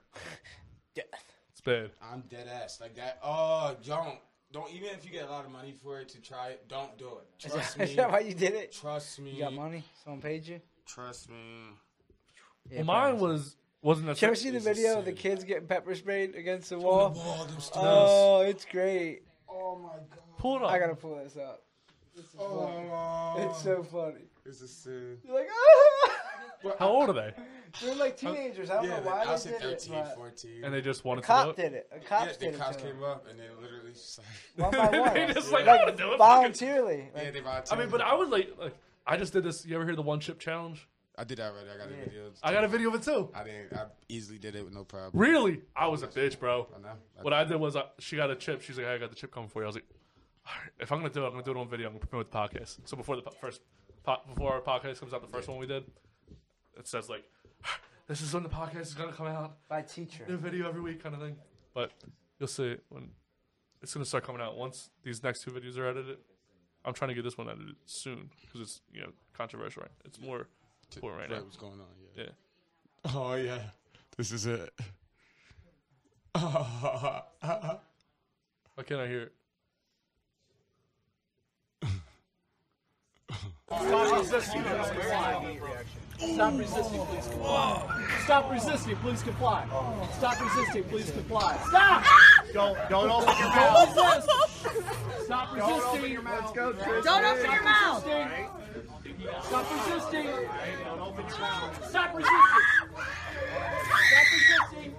<laughs> Death. it's bad. I'm dead ass like that. Oh, don't don't even if you get a lot of money for it to try it, don't do it. Is Trust <laughs> that, me. is that why you did it? Trust me. You got money? Someone paid you? Trust me. Yeah, well, mine probably. was wasn't Did you ever that. see the video of the kids getting pepper sprayed against the On wall? the wall, them. Oh, it's great. Oh my god. Pull it up. I gotta pull this up. This is funny. Oh, It's so funny. It's a sin. You're like, ah! <laughs> How old are they? They're like teenagers. I don't Yeah, know why I they was did 13, it. But 14. And they just a wanted to cop do it. did it. A cop yeah, did the it. cops to came up and they literally just like, <laughs> One by <laughs> one. They just like, like "I'm gonna do it." voluntarily. yeah, Like, they I mean, but I was like, like I just did this. You ever hear the one chip challenge? I did that already. I got a video. I got a video of it too. I didn't. I easily did it with no problem. Really? I was a bitch, bro. I know. I- What I did was uh, she got a chip. She's like, "Hey, I got the chip coming for you. I was like, All right, if I'm gonna do it, I'm gonna do it on video. I'm gonna prepare with the podcast. So before the po- first, po- before our podcast comes out, the first one we did, it says like, "This is when the podcast is gonna come out. by teacher. New video every week, kind of thing." But you'll see when it's gonna start coming out once these next two videos are edited. I'm trying to get this one edited soon because it's you know controversial. Right? It's more to right now. What's going on? Yeah. yeah. Oh yeah, this is it. Why can't I hear it? Stop resisting, please comply. Stop resisting, please comply. Stop resisting, please comply. Stop resisting, please comply. Stop! Don't don't open your mouth. Resisting. Stop resisting. Don't open your mouth. Don't open your mouth. Stop resisting. Don't. Stop resisting. Stop resisting.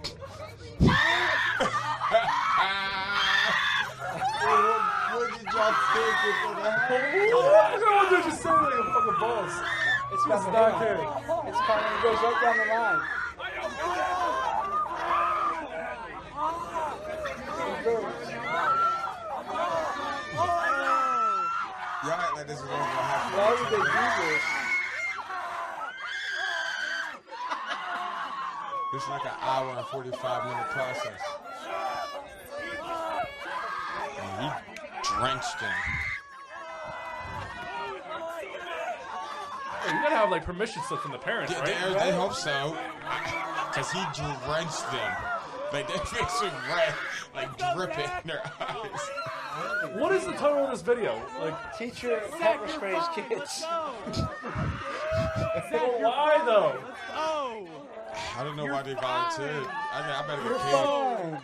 What did y'all think was gonna happen? There just sounded like a fucking boss. It's coming. not good. It's coming. It goes right down the line. Y'all act like this is gonna happen. Why would they do this? This is like an hour and 45 minute process. And he drenched him. Hey, you gotta have like permission slip from the parents, Yeah, right? they, they hope so. Because he drenched them. Like their <laughs> face was red, like dripping in their eyes. What is the title of this video? Like, teacher pepper sprays kids. why though? Oh, I don't know why they volunteered. I, I better You're get paid. fine.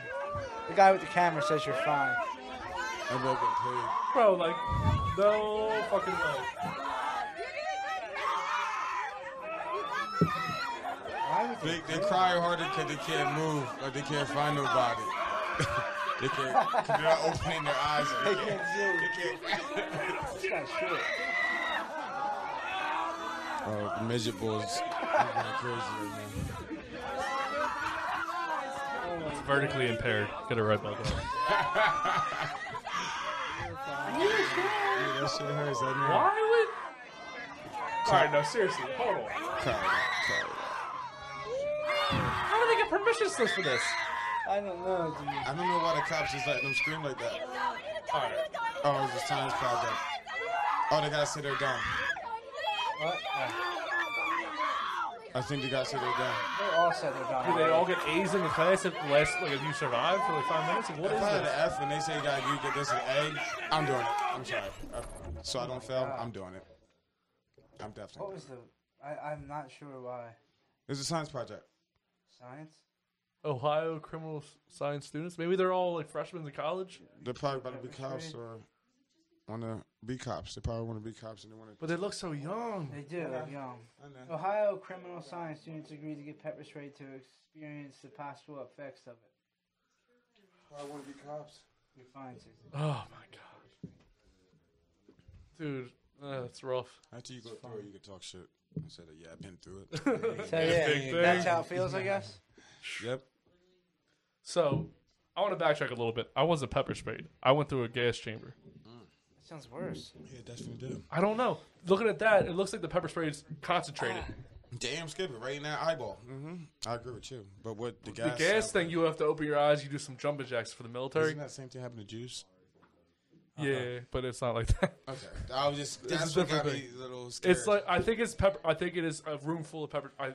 The guy with the camera says you're fine. I better get paid. Bro, like, no fucking way. They, they cry harder because they can't move, or they can't find nobody. <laughs> they can't, cause they're not opening their eyes. They They can't can't. They can't. This guy's short. Oh, the midget boys going crazy right now. It's vertically impaired. Get it right, by the way. Yeah, that shit hurts. I know. Why would? All right, no, seriously, hold on. Cry, cry. How do they get permission slips for this? I don't know, dude. I don't know why the cops just letting them scream like that. All right. Oh, it's a Times Project. Oh, they gotta say they're done. What? I think they gotta say they're done. They all said they're done. Do they all get A's in the class if last like if you survive for like five minutes? Like, what if is I had this? an F and they say that you get this an A, I'm doing it. I'm sorry. So I don't fail. I'm doing it. I'm definitely. What was the? I, I'm not sure why. It's a science project. Science. Ohio criminal science students. Maybe they're all like freshmen in college. They're probably about to be cops or want to be cops. They probably want to be cops and they want to. But they look so young. They do. I. Young. Ohio criminal science students agreed to get pepper spray to experience the possible effects of it. I want to be cops. You're fine, Susan. Oh my god, dude, uh, that's rough. After you go through it, you can talk shit. I said, yeah, I've been through it. <laughs> So yeah, that's how it feels, I guess. Yep. So, I want to backtrack a little bit. I wasn't pepper sprayed. I went through a gas chamber. That sounds worse. Yeah, definitely do. I don't know. Looking at that, it looks like the pepper spray is concentrated. Damn, skip it right that Eyeball. Mm-hmm. I agree with you. But what the the gas? gas thing, you have to open your eyes. You do some jumping jacks for the military. Isn't that same thing happen to juice? Yeah, but it's not like that. <laughs> Okay, I was just It's a that's what got different me a little scared. It's like I think it's pepper. I think it is a room full of pepper. I,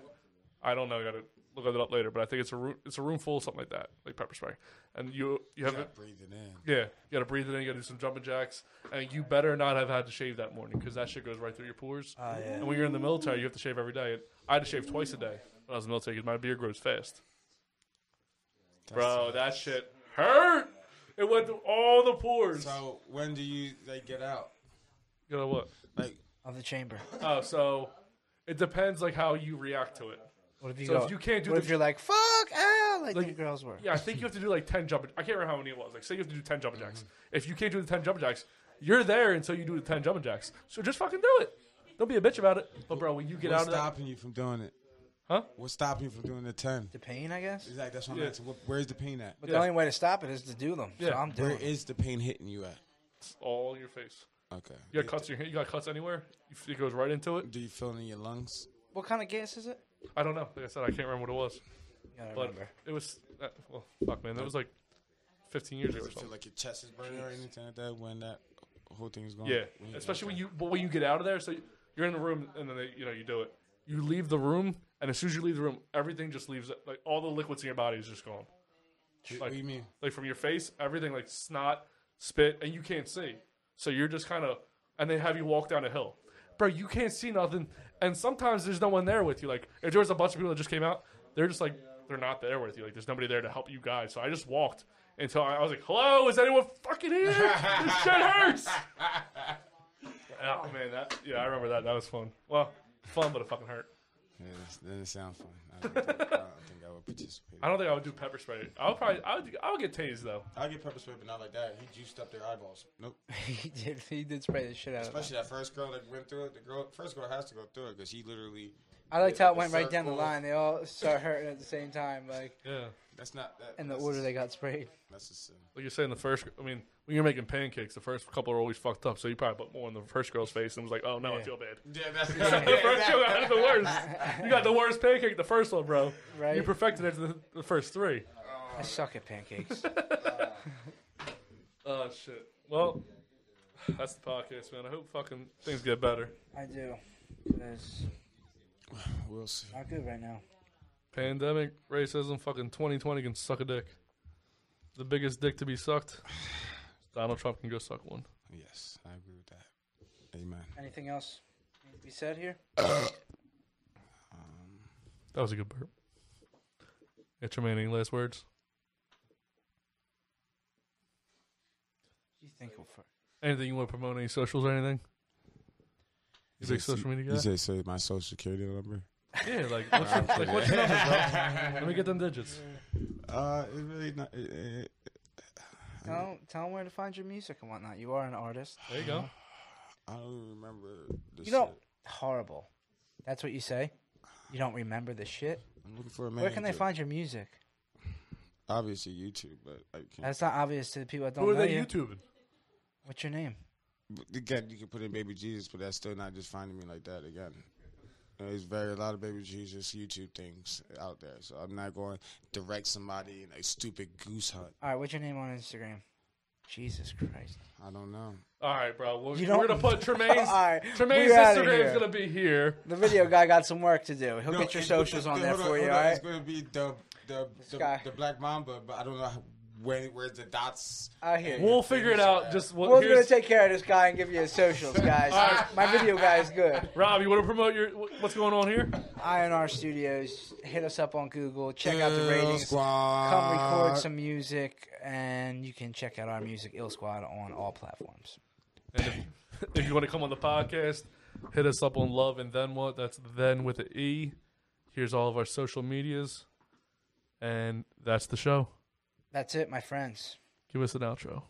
I don't know. I gotta look at it up later. But I think it's a room. It's a room full of something like that, like pepper spray. And you you have gotta it. breathe it in. Yeah, you gotta breathe it in. You gotta do some jumping jacks, and you better not have had to shave that morning because that shit goes right through your pores. Oh, yeah. And when you're in the military, you have to shave every day. I had to shave twice a day when I was in the military because my beard grows fast. Bro, that shit hurt. It went through all the pores. So when do you like get out? You know what? Like Of the chamber. Oh, so it depends like how you react to it. What if you so go? if you can't do What the if you're like fuck ah like, Like- the girls were? Yeah, I think you have to do like ten jumping. I can't remember how many it was. Like, say you have to do ten jumping jacks. If you can't do the ten jumping jacks, you're there until you do the ten jumping jacks. So just fucking do it. Don't be a bitch about it. But bro, when you get what's out of that, stopping you from doing it? Huh? What's stopping you from doing the ten? The pain, I guess. Exactly. That's what I'm Yeah. asking. Where's the pain at? But the only way to stop it is to do them. So Yeah. I'm doing. Where it. is the pain hitting you at? it's all in your face. Okay. You got cuts in your hand. You got cuts anywhere. It goes right into it. Do you feel it in your lungs? What kind of gas is it? I don't know. Like I said, I can't remember what it was. You gotta But remember. it was uh, well, fuck man. That was like 15 years ago Does or feel something. like your chest is burning or anything like that when that whole thing is going? Yeah, when you- especially when you but when you get out of there. So you're in the room and then they, you know you do it. You leave the room and as soon as you leave the room, everything just leaves. Like all the liquids in your body is just gone. What do you mean? like from your face, everything like snot, spit, and you can't see. So you're just kind of and they have you walk down a hill. Bro, you can't see nothing. And sometimes there's no one there with you. Like if there was a bunch of people that just came out, they're just like they're not there with you. Like there's nobody there to help you guys. So I just walked until I, I was like, "Hello, is anyone fucking here? this <laughs> shit hurts." <laughs> oh man, that yeah, I remember that. That was fun. Well, fun, but it fucking hurt. Yeah, that doesn't sound fun. I don't, <laughs> think, I don't think I would participate. I don't think I would do pepper spray. I'll probably. I would. I would get tased though. I'll get pepper spray, but not like that. He juiced up their eyeballs. Nope. <laughs> he did. He did spray the shit out of Especially that first girl that went through it. The girl, first girl has to go through it because he literally. I liked how it the went right down the line. They all start hurting at the same time, like Yeah. That's not. That, in the that's order a- they got sprayed. That's a sin. Like you're saying, the first. I mean, when you're making pancakes, the first couple are always fucked up. So you probably put more in the first girl's face and was like, "Oh no, I Yeah. feel bad." <laughs> Yeah, that's <laughs> the first girl had the worst. You got the worst pancake, the first one, bro. Right. You perfected it to the, the first three. I suck at pancakes. <laughs> Oh shit. Well, that's the podcast, man. I hope fucking things get better. I do. It's We'll see. not good right now. Pandemic, racism, fucking 2020 can suck a dick. The biggest dick to be sucked. Donald Trump can go suck one. Yes, I agree with that. Amen. Anything else need to be said here? <coughs> Um, that was a good burp. Yeah, Tremaine, any last words? You think of for Anything you want to promote? Any socials or anything? You big social media guy? You say, say my social security number? Yeah, like <laughs> what's, your, like, what's your number, bro? Let me get them digits. Uh, it really not. It, it, tell tell them where to find your music and whatnot. You are an artist. There you go. <sighs> I don't even remember the You don't horrible. That's what you say. You don't remember the shit. I'm looking for a Where can they find your music? Obviously YouTube, but I can't. That's not obvious to the people that don't know. Who are know they you. YouTubing? What's your name? But Again, you can put in Baby Jesus, but that's still not just finding me like that again. There's very a lot of Baby Jesus YouTube things out there, so I'm not going to direct somebody in a stupid goose hunt. All right, what's your name on Instagram? Jesus Christ. I don't know. All right, bro. We're, You we're gonna put <laughs> Tremaine's All right, Tremaine's we Instagram is gonna be here. The video guy got some work to do. He'll No, get your it- socials it- on there hold for you, hold all right? It's going to be the the the, the Black Mamba, but I don't know how, where where's the dots. I hear you. We'll figure it out. Just what, We're gonna here's, take care of this guy and give you his socials, <laughs> guys. All right. My video guy is good. Rob, you want to promote your wh- what's going on here? INR Studios. Hit us up on Google. Check out the ratings. Squad. Come record some music, and you can check out our music, Ill Squad, on all platforms. And if, <laughs> if you want to come on the podcast, hit us up on Love and Then What. That's then with an E. Here's all of our social medias, and that's the show. That's it, my friends. Give us an outro.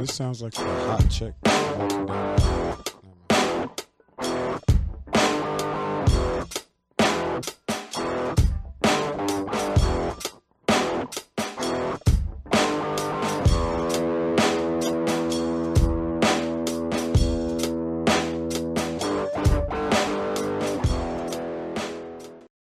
This sounds like a hot chick. walking down.